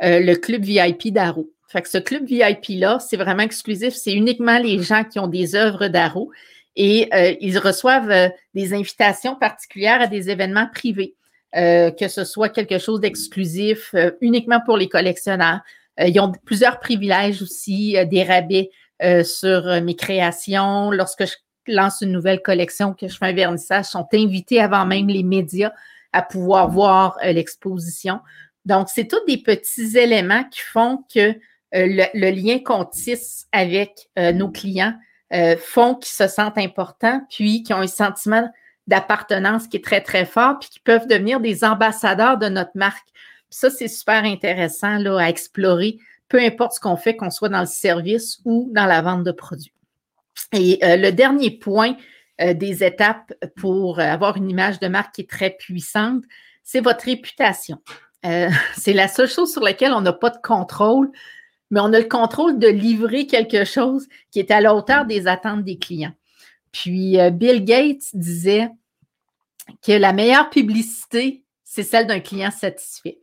euh, le club VIP d'Arrow. Fait ce club VIP-là, c'est vraiment exclusif. C'est uniquement les gens qui ont des œuvres d'Arrow et euh, ils reçoivent des invitations particulières à des événements privés, que ce soit quelque chose d'exclusif uniquement pour les collectionneurs. Euh, ils ont plusieurs privilèges aussi, euh, des rabais euh, sur mes créations. Lorsque je lance une nouvelle collection, que je fais un vernissage, sont invités avant même les médias à pouvoir voir l'exposition. Donc, c'est tous des petits éléments qui font que le, lien qu'on tisse avec nos clients font qu'ils se sentent importants, puis qu'ils ont un sentiment d'appartenance qui est très, très fort, puis qui peuvent devenir des ambassadeurs de notre marque. Ça, c'est super intéressant là, à explorer, peu importe ce qu'on fait, qu'on soit dans le service ou dans la vente de produits. Et euh, le dernier point euh, des étapes pour avoir une image de marque qui est très puissante, c'est votre réputation. Euh, c'est la seule chose sur laquelle on n'a pas de contrôle, mais on a le contrôle de livrer quelque chose qui est à la hauteur des attentes des clients. Puis Bill Gates disait que la meilleure publicité, c'est celle d'un client satisfait.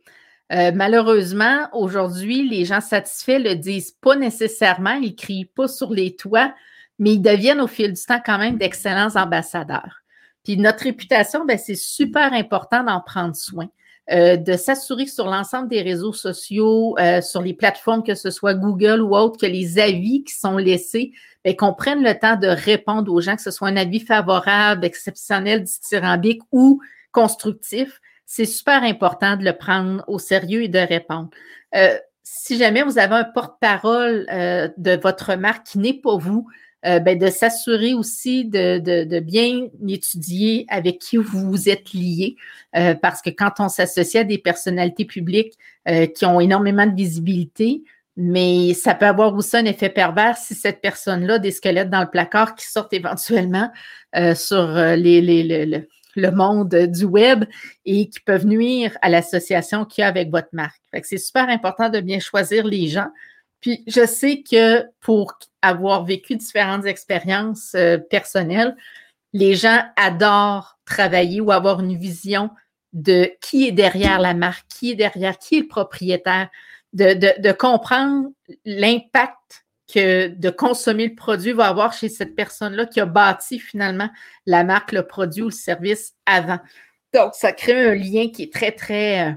Euh, malheureusement, aujourd'hui, les gens satisfaits le disent pas nécessairement, ils crient pas sur les toits, mais ils deviennent au fil du temps quand même d'excellents ambassadeurs. Puis notre réputation, ben, c'est super important d'en prendre soin. Euh, de s'assurer sur l'ensemble des réseaux sociaux, euh, sur les plateformes, que ce soit Google ou autre, que les avis qui sont laissés, ben, qu'on prenne le temps de répondre aux gens, que ce soit un avis favorable, exceptionnel, dithyrambique ou constructif c'est super important de le prendre au sérieux et de répondre. Euh, si jamais vous avez un porte-parole de votre marque qui n'est pas vous, euh, ben, de s'assurer aussi de, bien étudier avec qui vous êtes lié, parce que quand on s'associe à des personnalités publiques qui ont énormément de visibilité, mais ça peut avoir aussi un effet pervers si cette personne-là, des squelettes dans le placard qui sortent éventuellement sur les, les, le monde du web et qui peuvent nuire à l'association qu'il y a avec votre marque. c'est super important de bien choisir les gens. Puis je sais que pour avoir vécu différentes expériences euh, personnelles, les gens adorent travailler ou avoir une vision de qui est derrière la marque, qui est derrière, qui est le propriétaire, de, de comprendre l'impact que de consommer le produit va avoir chez cette personne-là qui a bâti finalement la marque, le produit ou le service avant. Donc, ça crée un lien qui est très, très, euh,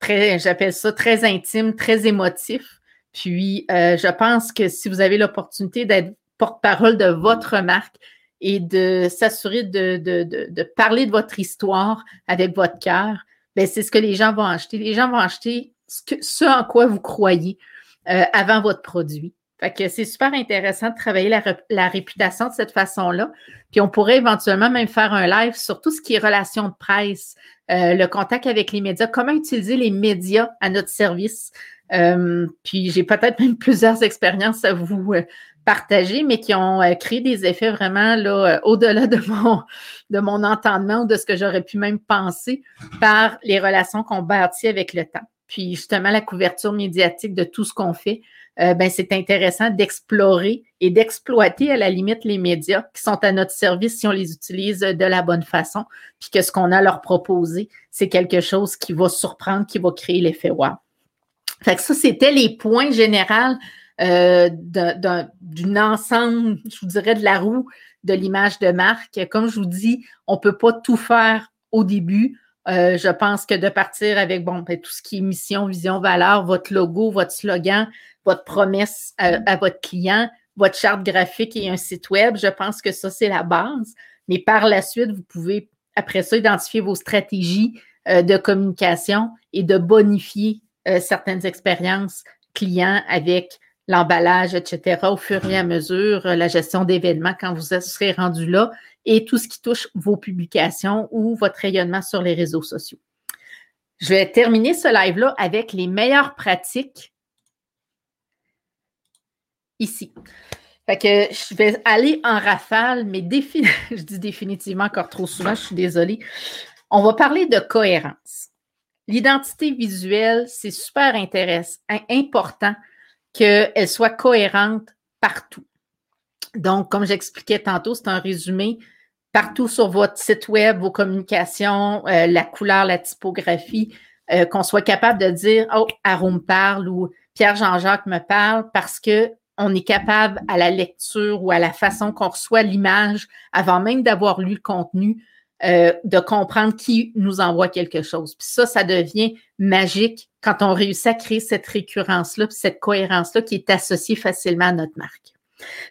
très, j'appelle ça très intime, très émotif. Puis, euh, je pense que si vous avez l'opportunité d'être porte-parole de votre marque et de s'assurer de, de, parler de votre histoire avec votre cœur, ben c'est ce que les gens vont acheter. Les gens vont acheter ce, en quoi vous croyez euh, avant votre produit. Fait que c'est super intéressant de travailler la, réputation de cette façon-là. Puis on pourrait éventuellement même faire un live sur tout ce qui est relations de presse, euh, le contact avec les médias, comment utiliser les médias à notre service. Euh, puis j'ai peut-être même plusieurs expériences à vous euh, partager, mais qui ont créé des effets vraiment là au-delà de mon de mon entendement ou de ce que j'aurais pu même penser par les relations qu'on bâtit avec le temps. Puis justement la couverture médiatique de tout ce qu'on fait. Euh, ben, c'est intéressant d'explorer et d'exploiter à la limite les médias qui sont à notre service si on les utilise de la bonne façon, puis que ce qu'on a à leur proposer, c'est quelque chose qui va surprendre, qui va créer l'effet wow. Fait que ça, c'était les points généraux euh, d'une ensemble, je vous dirais, de la roue de l'image de marque. Comme je vous dis, on ne peut pas tout faire au début. Euh, je pense que de partir avec bon, ben, tout ce qui est mission, vision, valeur, votre logo, votre slogan, votre promesse à, votre client, votre charte graphique et un site web. Je pense que ça, c'est la base. Mais par la suite, vous pouvez, après ça, identifier vos stratégies euh, de communication et de bonifier euh, certaines expériences clients avec l'emballage, etc., au fur et à mesure, euh, la gestion d'événements quand vous serez rendu là et tout ce qui touche vos publications ou votre rayonnement sur les réseaux sociaux. Je vais terminer ce live-là avec les meilleures pratiques ici. Fait que je vais aller en rafale, mais je dis définitivement encore trop souvent, je suis désolée. On va parler de cohérence. L'identité visuelle, c'est super intéressant, important qu'elle soit cohérente partout. Donc, comme j'expliquais tantôt, c'est un résumé partout sur votre site web, vos communications, euh, la couleur, la typographie, euh, qu'on soit capable de dire Oh, Arôme parle ou Pierre Jean-Jacques me parle parce que on est capable à la lecture ou à la façon qu'on reçoit l'image, avant même d'avoir lu le contenu, euh, de comprendre qui nous envoie quelque chose. Puis ça, ça devient magique quand on réussit à créer cette récurrence-là, cette cohérence-là qui est associée facilement à notre marque.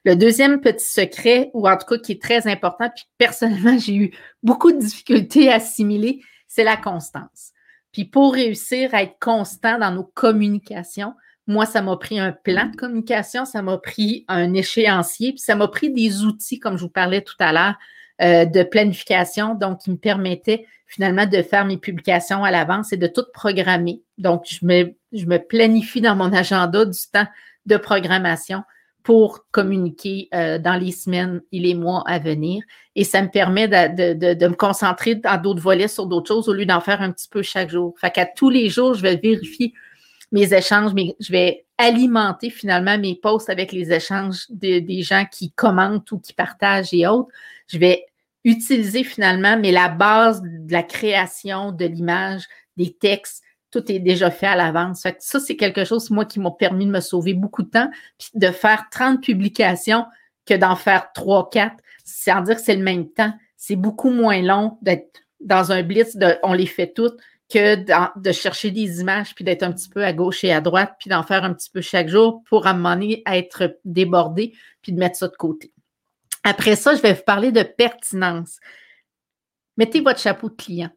Le deuxième petit secret, ou en tout cas qui est très important, puis personnellement, j'ai eu beaucoup de difficultés à assimiler, c'est la constance. Puis pour réussir à être constant dans nos communications, moi, ça m'a pris un plan de communication, ça m'a pris un échéancier, puis ça m'a pris des outils, comme je vous parlais tout à l'heure, euh, de planification, donc qui me permettaient finalement de faire mes publications à l'avance et de tout programmer. Donc, je me, je me planifie dans mon agenda du temps de programmation pour communiquer euh, dans les semaines et les mois à venir. Et ça me permet de, de, de me concentrer dans d'autres volets sur d'autres choses au lieu d'en faire un petit peu chaque jour. Fait qu'à tous les jours, je vais vérifier mes échanges, mais je vais alimenter finalement mes posts avec les échanges des gens qui commentent ou qui partagent et autres. Je vais utiliser finalement, mais la base de la création de l'image, des textes, tout est déjà fait à l'avance. Ça, c'est quelque chose, moi, qui m'a permis de me sauver beaucoup de temps, puis de faire 30 publications que d'en faire 3, 4, sans dire que c'est le même temps. C'est beaucoup moins long d'être dans un blitz de on les fait toutes que de chercher des images, puis d'être un petit peu à gauche et à droite, puis d'en faire un petit peu chaque jour pour à moment donné être débordé, puis de mettre ça de côté. Après ça, je vais vous parler de pertinence. Mettez votre chapeau de client.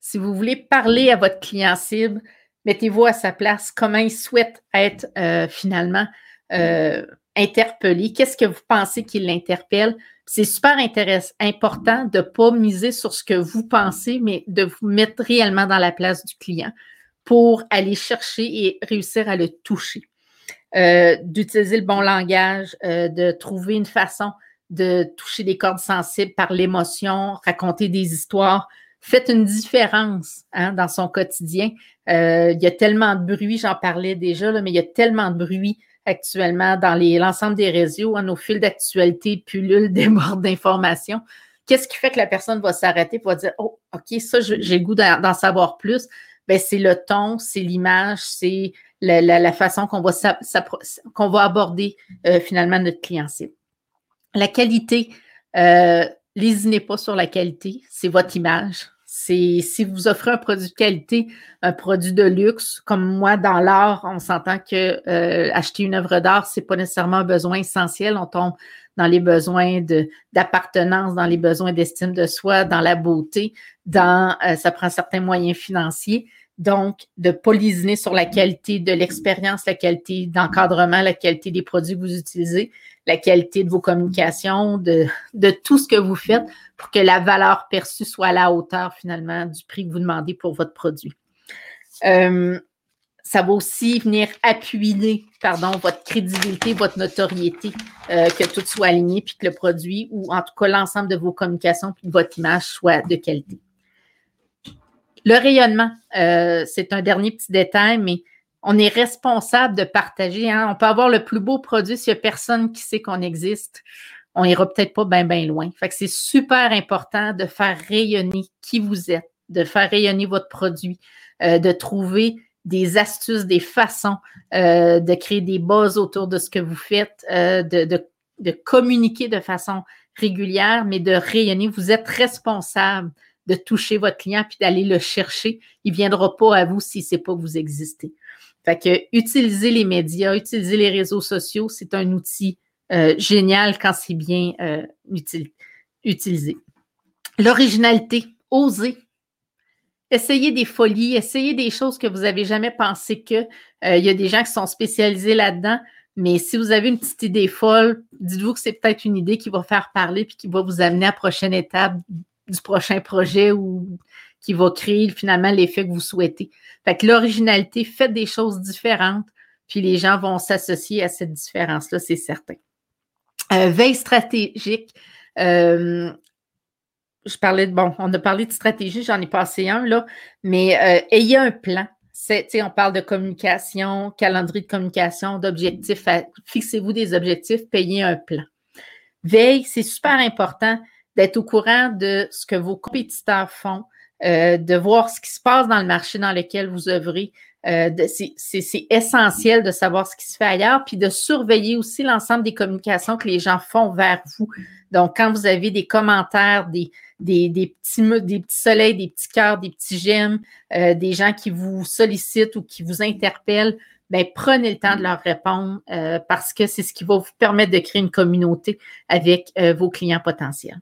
Si vous voulez parler à votre client cible, mettez-vous à sa place, comment il souhaite être euh, finalement euh, interpellé, qu'est-ce que vous pensez qui l'interpelle? C'est super intéressant, important de ne pas miser sur ce que vous pensez, mais de vous mettre réellement dans la place du client pour aller chercher et réussir à le toucher. Euh, d'utiliser le bon langage, de trouver une façon de toucher des cordes sensibles par l'émotion, raconter des histoires. Faites une différence hein, dans son quotidien. Euh, il y a tellement de bruit, j'en parlais déjà, là, mais il y a tellement de bruit actuellement dans l'ensemble des réseaux, à nos fils d'actualité pullulent, débordent d'informations. Qu'est-ce qui fait que la personne va s'arrêter pour dire Oh, OK, ça, j'ai le goût d'en savoir plus? Ben, c'est le ton, c'est l'image, c'est la, façon qu'on va, qu'on va aborder euh, finalement notre client La qualité, euh, lésinez pas sur la qualité, c'est votre image, c'est si vous offrez un produit de qualité, un produit de luxe, comme moi dans l'art, on s'entend que euh, acheter une œuvre d'art, c'est pas nécessairement un besoin essentiel. On tombe dans les besoins d'appartenance, dans les besoins d'estime de soi, dans la beauté, dans euh, ça prend certains moyens financiers. Donc, de lésiner sur la qualité de l'expérience, la qualité d'encadrement, la qualité des produits que vous utilisez, la qualité de vos communications, de, tout ce que vous faites pour que la valeur perçue soit à la hauteur finalement du prix que vous demandez pour votre produit. Euh, ça va aussi venir appuyer pardon, votre crédibilité, votre notoriété, euh, que tout soit aligné, puis que le produit, ou en tout cas l'ensemble de vos communications, puis votre image soit de qualité. Le rayonnement, euh, c'est un dernier petit détail, mais on est responsable de partager. Hein. On peut avoir le plus beau produit s'il n'y a personne qui sait qu'on existe. On ira peut-être pas bien, bien loin. Fait c'est super important de faire rayonner qui vous êtes, de faire rayonner votre produit, euh, de trouver des astuces, des façons euh, de créer des bases autour de ce que vous faites, de, de, de, communiquer de façon régulière, mais de rayonner. Vous êtes responsable de toucher votre client puis d'aller le chercher. Il ne viendra pas à vous si ne sait pas vous existez. Fait que utiliser les médias, utiliser les réseaux sociaux, c'est un outil euh, génial quand c'est bien euh, utilisé. L'originalité, oser. Essayez des folies, essayez des choses que vous n'avez jamais pensé que. Euh, il y a des gens qui sont spécialisés là-dedans, mais si vous avez une petite idée folle, dites-vous que c'est peut-être une idée qui va faire parler puis qui va vous amener à la prochaine étape du prochain projet ou qui va créer finalement l'effet que vous souhaitez. Fait que l'originalité, faites des choses différentes, puis les gens vont s'associer à cette différence-là, c'est certain. Euh, veille stratégique. Euh, je parlais de, bon, on a parlé de stratégie, j'en ai passé un, là, mais euh, ayez un plan. On parle de communication, calendrier de communication, d'objectifs. Fixez-vous des objectifs, payez un plan. Veille, c'est super important d'être au courant de ce que vos compétiteurs font, euh, de voir ce qui se passe dans le marché dans lequel vous œuvrez. Euh, c'est essentiel de savoir ce qui se fait ailleurs, puis de surveiller aussi l'ensemble des communications que les gens font vers vous. Donc, quand vous avez des commentaires, des, des, des petits, des soleils, des petits cœurs, des petits j'aime, euh, des gens qui vous sollicitent ou qui vous interpellent, ben, prenez le temps de leur répondre euh, parce que c'est ce qui va vous permettre de créer une communauté avec vos clients potentiels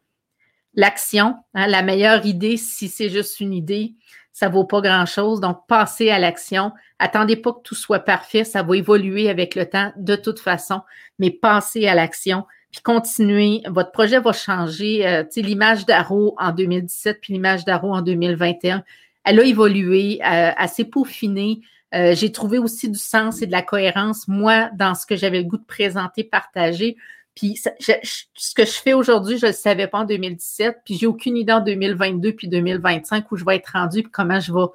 l'action. Hein, la meilleure idée, si c'est juste une idée, ça ne vaut pas grand-chose. Donc, passez à l'action. Attendez pas que tout soit parfait. Ça va évoluer avec le temps de toute façon, mais passez à l'action. Puis continuez. Votre projet va changer. Euh, l'image d'Aro en 2017 puis l'image d'Aro en 2021, elle a évolué, euh, elle s'est peaufinée. Euh, j'ai trouvé aussi du sens et de la cohérence, moi, dans ce que j'avais le goût de présenter, partager. Puis ce que je fais aujourd'hui, je ne le savais pas en 2017, puis j'ai aucune idée en 2022 puis 2025 où je vais être rendue puis comment je vais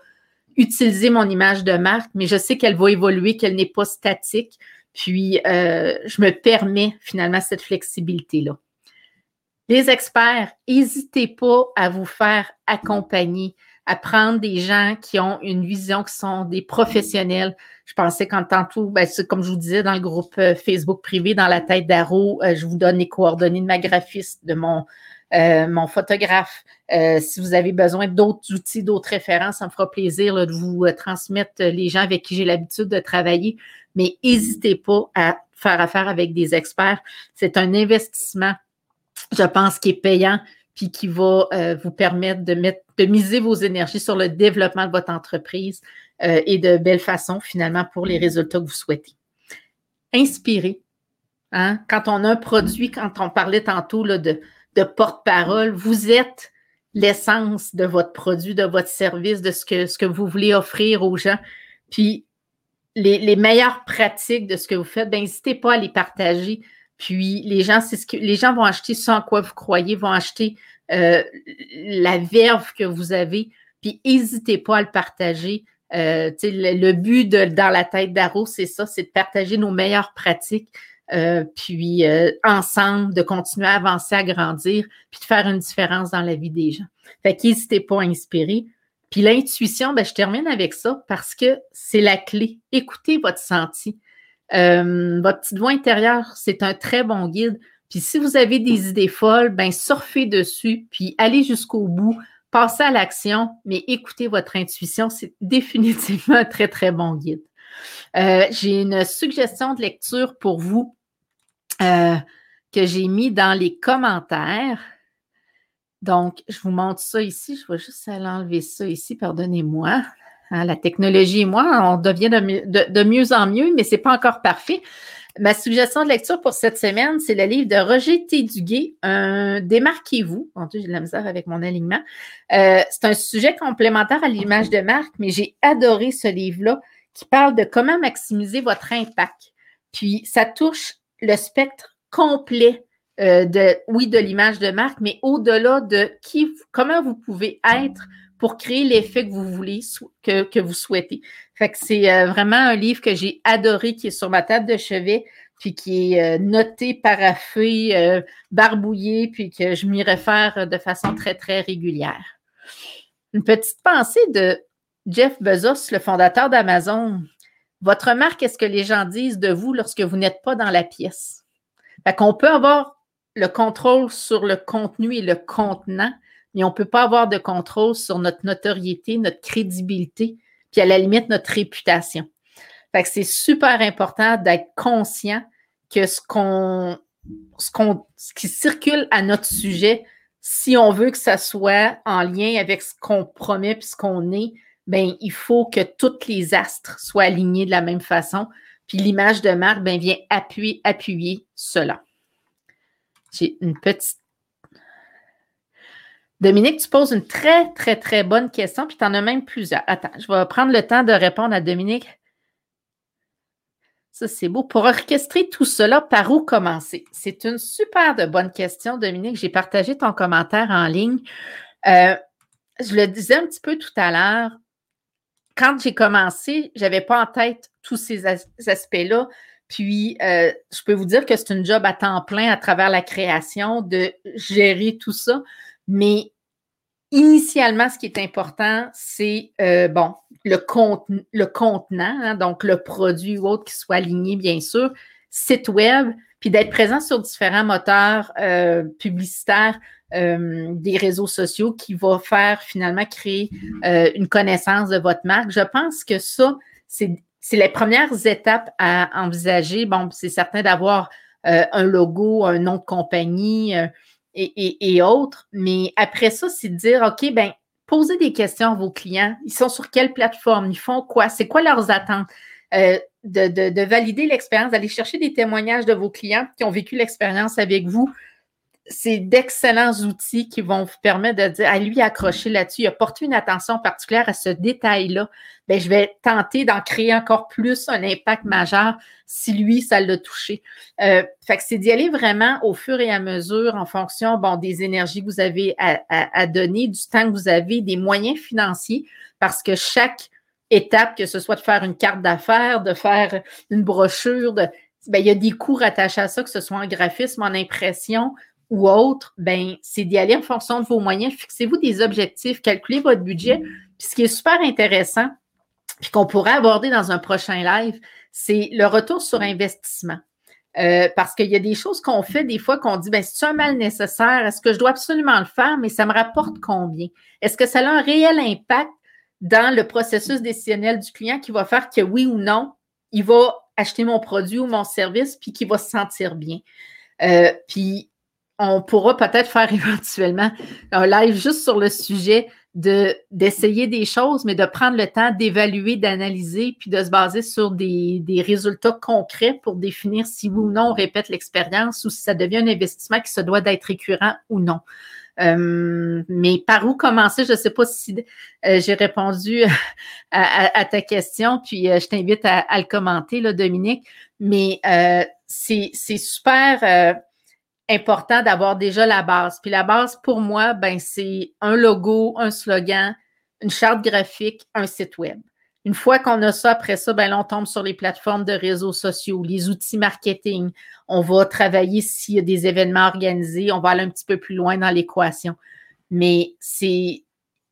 utiliser mon image de marque, mais je sais qu'elle va évoluer, qu'elle n'est pas statique. Puis euh, je me permets finalement cette flexibilité-là. Les experts, n'hésitez pas à vous faire accompagner à prendre des gens qui ont une vision, qui sont des professionnels. Je pensais qu'en tantôt, ben, comme je vous disais dans le groupe euh, Facebook privé, dans la tête d'Aro, euh, je vous donne les coordonnées de ma graphiste, de mon, euh, mon photographe. si vous avez besoin d'autres outils, d'autres références, ça me fera plaisir de vous transmettre les gens avec qui j'ai l'habitude de travailler. Mais n'hésitez pas à faire affaire avec des experts. C'est un investissement, je pense, qui est payant puis qui va euh, vous permettre de, mettre, de miser vos énergies sur le développement de votre entreprise euh, et de belle façon, finalement, pour les résultats que vous souhaitez. Inspirez. Hein? Quand on a un produit, quand on parlait tantôt là, de, de porte-parole, vous êtes l'essence de votre produit, de votre service, de ce que, ce que vous voulez offrir aux gens. Puis les, les meilleures pratiques de ce que vous faites, ben, n'hésitez pas à les partager puis les gens, c'est ce que les gens vont acheter sans quoi vous croyez, vont acheter euh, la verve que vous avez. Puis n'hésitez pas à le partager. Euh, le, but de dans la tête d'Aro, c'est ça, c'est de partager nos meilleures pratiques. Euh, puis ensemble, de continuer à avancer, à grandir, puis de faire une différence dans la vie des gens. Fait qu'hésitez pas à inspirer. Puis l'intuition, ben, je termine avec ça parce que c'est la clé. Écoutez votre senti. Euh, votre petite voix intérieure, c'est un très bon guide. Puis si vous avez des idées folles, ben surfez dessus, puis allez jusqu'au bout, passez à l'action, mais écoutez votre intuition, c'est définitivement un très, très bon guide. Euh, j'ai une suggestion de lecture pour vous euh, que j'ai mis dans les commentaires. Donc, je vous montre ça ici. Je vais juste aller enlever ça ici, pardonnez-moi. Hein, la technologie et moi, on devient de, mieux en mieux, mais ce n'est pas encore parfait. Ma suggestion de lecture pour cette semaine, c'est le livre de Roger Téduguet, un Démarquez-vous. Mon Dieu, j'ai de la misère avec mon alignement. Euh, c'est un sujet complémentaire à l'image de marque, mais j'ai adoré ce livre-là qui parle de comment maximiser votre impact. Puis, ça touche le spectre complet euh, de, de l'image de marque, mais au-delà de qui, comment vous pouvez être pour créer l'effet que vous voulez, que, vous souhaitez. Fait que c'est euh, vraiment un livre que j'ai adoré, qui est sur ma table de chevet, puis qui est euh, noté, paraffé, barbouillé, puis que je m'y réfère de façon très, très régulière. Une petite pensée de Jeff Bezos, le fondateur d'Amazon. Votre marque, est-ce que les gens disent de vous lorsque vous n'êtes pas dans la pièce? Fait qu'on peut avoir le contrôle sur le contenu et le contenant, mais on ne peut pas avoir de contrôle sur notre notoriété, notre crédibilité, puis à la limite, notre réputation. Fait que c'est super important d'être conscient que ce qu'on, ce qu'on, ce qui circule à notre sujet, si on veut que ça soit en lien avec ce qu'on promet puis ce qu'on est, ben il faut que toutes les astres soient alignés de la même façon. Puis l'image de marque ben, vient appuyer, appuyer cela. J'ai une petite. Dominique, tu poses une très, très, très bonne question, puis tu en as même plusieurs. Attends, je vais prendre le temps de répondre à Dominique. Ça, c'est beau. Pour orchestrer tout cela, par où commencer? C'est une super bonne question, Dominique. J'ai partagé ton commentaire en ligne. Euh, je le disais un petit peu tout à l'heure. Quand j'ai commencé, je n'avais pas en tête tous ces aspects-là. Puis, euh, je peux vous dire que c'est une job à temps plein à travers la création de gérer tout ça. Mais initialement, ce qui est important, c'est, euh, bon, le, le contenant, hein, donc le produit ou autre qui soit aligné, bien sûr, site web, puis d'être présent sur différents moteurs euh, publicitaires des réseaux sociaux qui va faire finalement créer une connaissance de votre marque. Je pense que ça, c'est les premières étapes à envisager. Bon, c'est certain d'avoir euh, un logo, un nom de compagnie et, autres, mais après ça, c'est de dire, OK, ben posez des questions à vos clients. Ils sont sur quelle plateforme? Ils font quoi? C'est quoi leurs attentes? Euh, de, valider l'expérience, d'aller chercher des témoignages de vos clients qui ont vécu l'expérience avec vous c'est d'excellents outils qui vont vous permettre de dire à lui accrocher là-dessus, il a porté une attention particulière à ce détail-là. Bien, je vais tenter d'en créer encore plus un impact majeur si lui, ça l'a touché. Euh, c'est d'y aller vraiment au fur et à mesure en fonction bon, des énergies que vous avez à, donner, du temps que vous avez, des moyens financiers, parce que chaque étape, que ce soit de faire une carte d'affaires, de faire une brochure, de, ben, il y a des coûts rattachés à ça, que ce soit en graphisme, en impression ou autre, ben, c'est d'y aller en fonction de vos moyens. Fixez-vous des objectifs, calculez votre budget. Puis ce qui est super intéressant, puis qu'on pourrait aborder dans un prochain live, c'est le retour sur investissement. Euh, parce qu'il y a des choses qu'on fait des fois qu'on dit, ben, c'est un mal nécessaire, est-ce que je dois absolument le faire, mais ça me rapporte combien? Est-ce que ça a un réel impact dans le processus décisionnel du client qui va faire que oui ou non, il va acheter mon produit ou mon service, puis qu'il va se sentir bien? Euh, puis on pourra peut-être faire éventuellement un live juste sur le sujet de, d'essayer des choses, mais de prendre le temps d'évaluer, d'analyser, puis de se baser sur des, résultats concrets pour définir si oui ou non on répète l'expérience ou si ça devient un investissement qui se doit d'être récurrent ou non. Euh, mais par où commencer? Je ne sais pas si euh, j'ai répondu à, ta question, puis euh, je t'invite à, le commenter, là, Dominique. Mais c'est super important d'avoir déjà la base. Puis la base, pour moi, ben, c'est un logo, un slogan, une charte graphique, un site web. Une fois qu'on a ça, après ça, ben on tombe sur les plateformes de réseaux sociaux, les outils marketing. On va travailler s'il y a des événements organisés. On va aller un petit peu plus loin dans l'équation. Mais c'est,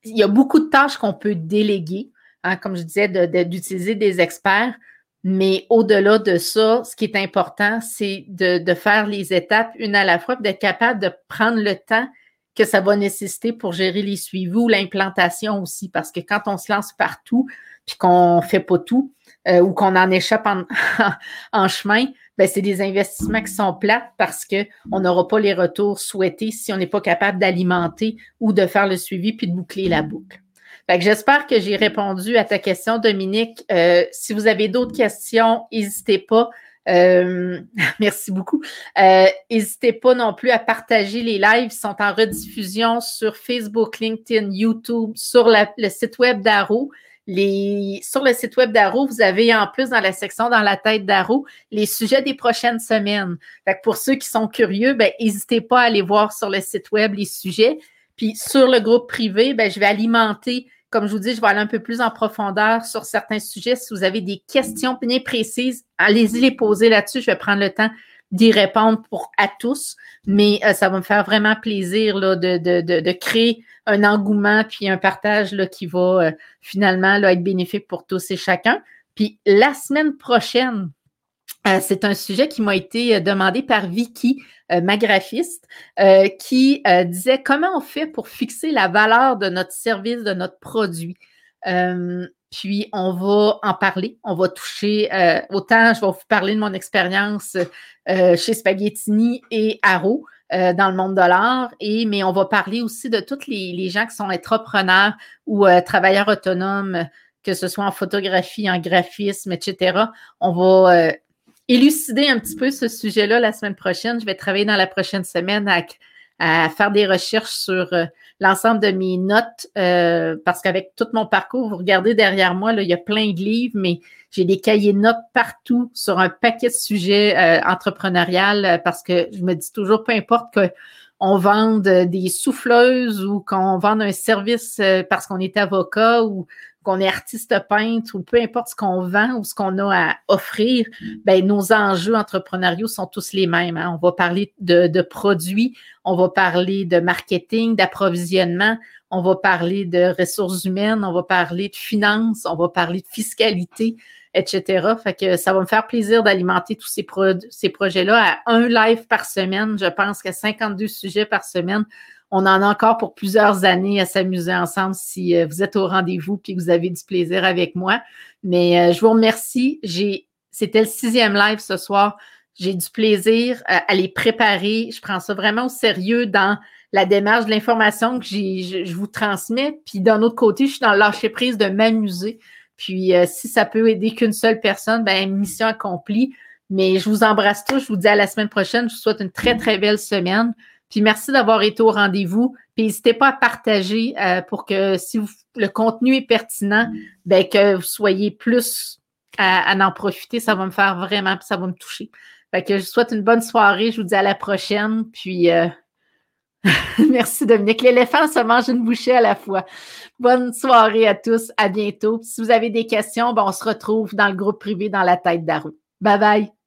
il y a beaucoup de tâches qu'on peut déléguer, hein, comme je disais, d'utiliser des experts. Mais au-delà de ça, ce qui est important, c'est de, faire les étapes une à la fois, d'être capable de prendre le temps que ça va nécessiter pour gérer les suivis ou l'implantation aussi. Parce que quand on se lance partout, puis qu'on ne fait pas tout, euh, ou qu'on en échappe en, chemin, ben c'est des investissements qui sont plates parce qu'on n'aura pas les retours souhaités si on n'est pas capable d'alimenter ou de faire le suivi puis de boucler la boucle. J'espère que j'ai répondu à ta question, Dominique. Euh, si vous avez d'autres questions, n'hésitez pas. Euh, merci beaucoup. Euh, n'hésitez pas non plus à partager les lives. Ils sont en rediffusion sur Facebook, LinkedIn, YouTube, sur le site web d'Aro. Les, sur le site web d'Aro, vous avez en plus dans la section dans la tête d'Aro les sujets des prochaines semaines. Fait pour ceux qui sont curieux, ben, n'hésitez pas à aller voir sur le site web les sujets. Puis sur le groupe privé, ben, je vais alimenter, comme je vous dis, je vais aller un peu plus en profondeur sur certains sujets. Si vous avez des questions bien précises, allez-y les poser là-dessus. Je vais prendre le temps d'y répondre pour à tous, mais euh, ça va me faire vraiment plaisir là, de, de, de, créer un engouement puis un partage là, qui va euh, finalement là, être bénéfique pour tous et chacun. Puis la semaine prochaine, euh, c'est un sujet qui m'a été demandé par Vicky, ma graphiste, qui disait comment on fait pour fixer la valeur de notre service, de notre produit. Puis, on va en parler. On va toucher, euh, autant je vais vous parler de mon expérience euh, chez Spaghettini et Haro euh, dans le monde de l'art, et, mais on va parler aussi de tous les, gens qui sont entrepreneurs ou travailleurs autonomes, que ce soit en photographie, en graphisme, etc. On va élucider un petit peu ce sujet-là la semaine prochaine. Je vais travailler dans la prochaine semaine à à faire des recherches sur euh, l'ensemble de mes notes euh, parce qu'avec tout mon parcours, vous regardez derrière moi, là, il y a plein de livres, mais j'ai des cahiers de notes partout sur un paquet de sujets euh, entrepreneurial parce que je me dis toujours, peu importe qu'on vende des souffleuses ou qu'on vende un service parce qu'on est avocat ou qu'on est artiste peintre ou peu importe ce qu'on vend ou ce qu'on a à offrir, ben, nos enjeux entrepreneuriaux sont tous les mêmes. Hein. On va parler de, produits, on va parler de marketing, d'approvisionnement, on va parler de ressources humaines, on va parler de finances, on va parler de fiscalité, etc. Fait que ça va me faire plaisir d'alimenter tous ces, ces projets-là à un live par semaine. Je pense qu'à 52 sujets par semaine, on en a encore pour plusieurs années à s'amuser ensemble si euh, vous êtes au rendez-vous et que vous avez du plaisir avec moi. Mais euh, je vous remercie. c'était le sixième live ce soir. J'ai du plaisir à, les préparer. Je prends ça vraiment au sérieux dans la démarche de l'information que je, vous transmets. Puis d'un autre côté, je suis dans le lâcher prise de m'amuser. Puis euh, si ça peut aider qu'une seule personne, ben mission accomplie. Mais je vous embrasse tous. Je vous dis à la semaine prochaine. Je vous souhaite une très, très belle semaine. Puis merci d'avoir été au rendez-vous. Puis n'hésitez pas à partager euh, pour que si le contenu est pertinent, ben que vous soyez plus à, en profiter. Ça va me faire vraiment, ça va me toucher. Fait que je vous souhaite une bonne soirée. Je vous dis à la prochaine. Puis euh, merci Dominique. L'éléphant se mange une bouchée à la fois. Bonne soirée à tous. À bientôt. si vous avez des questions, ben, on se retrouve dans le groupe privé dans la tête d'Arou. Bye bye.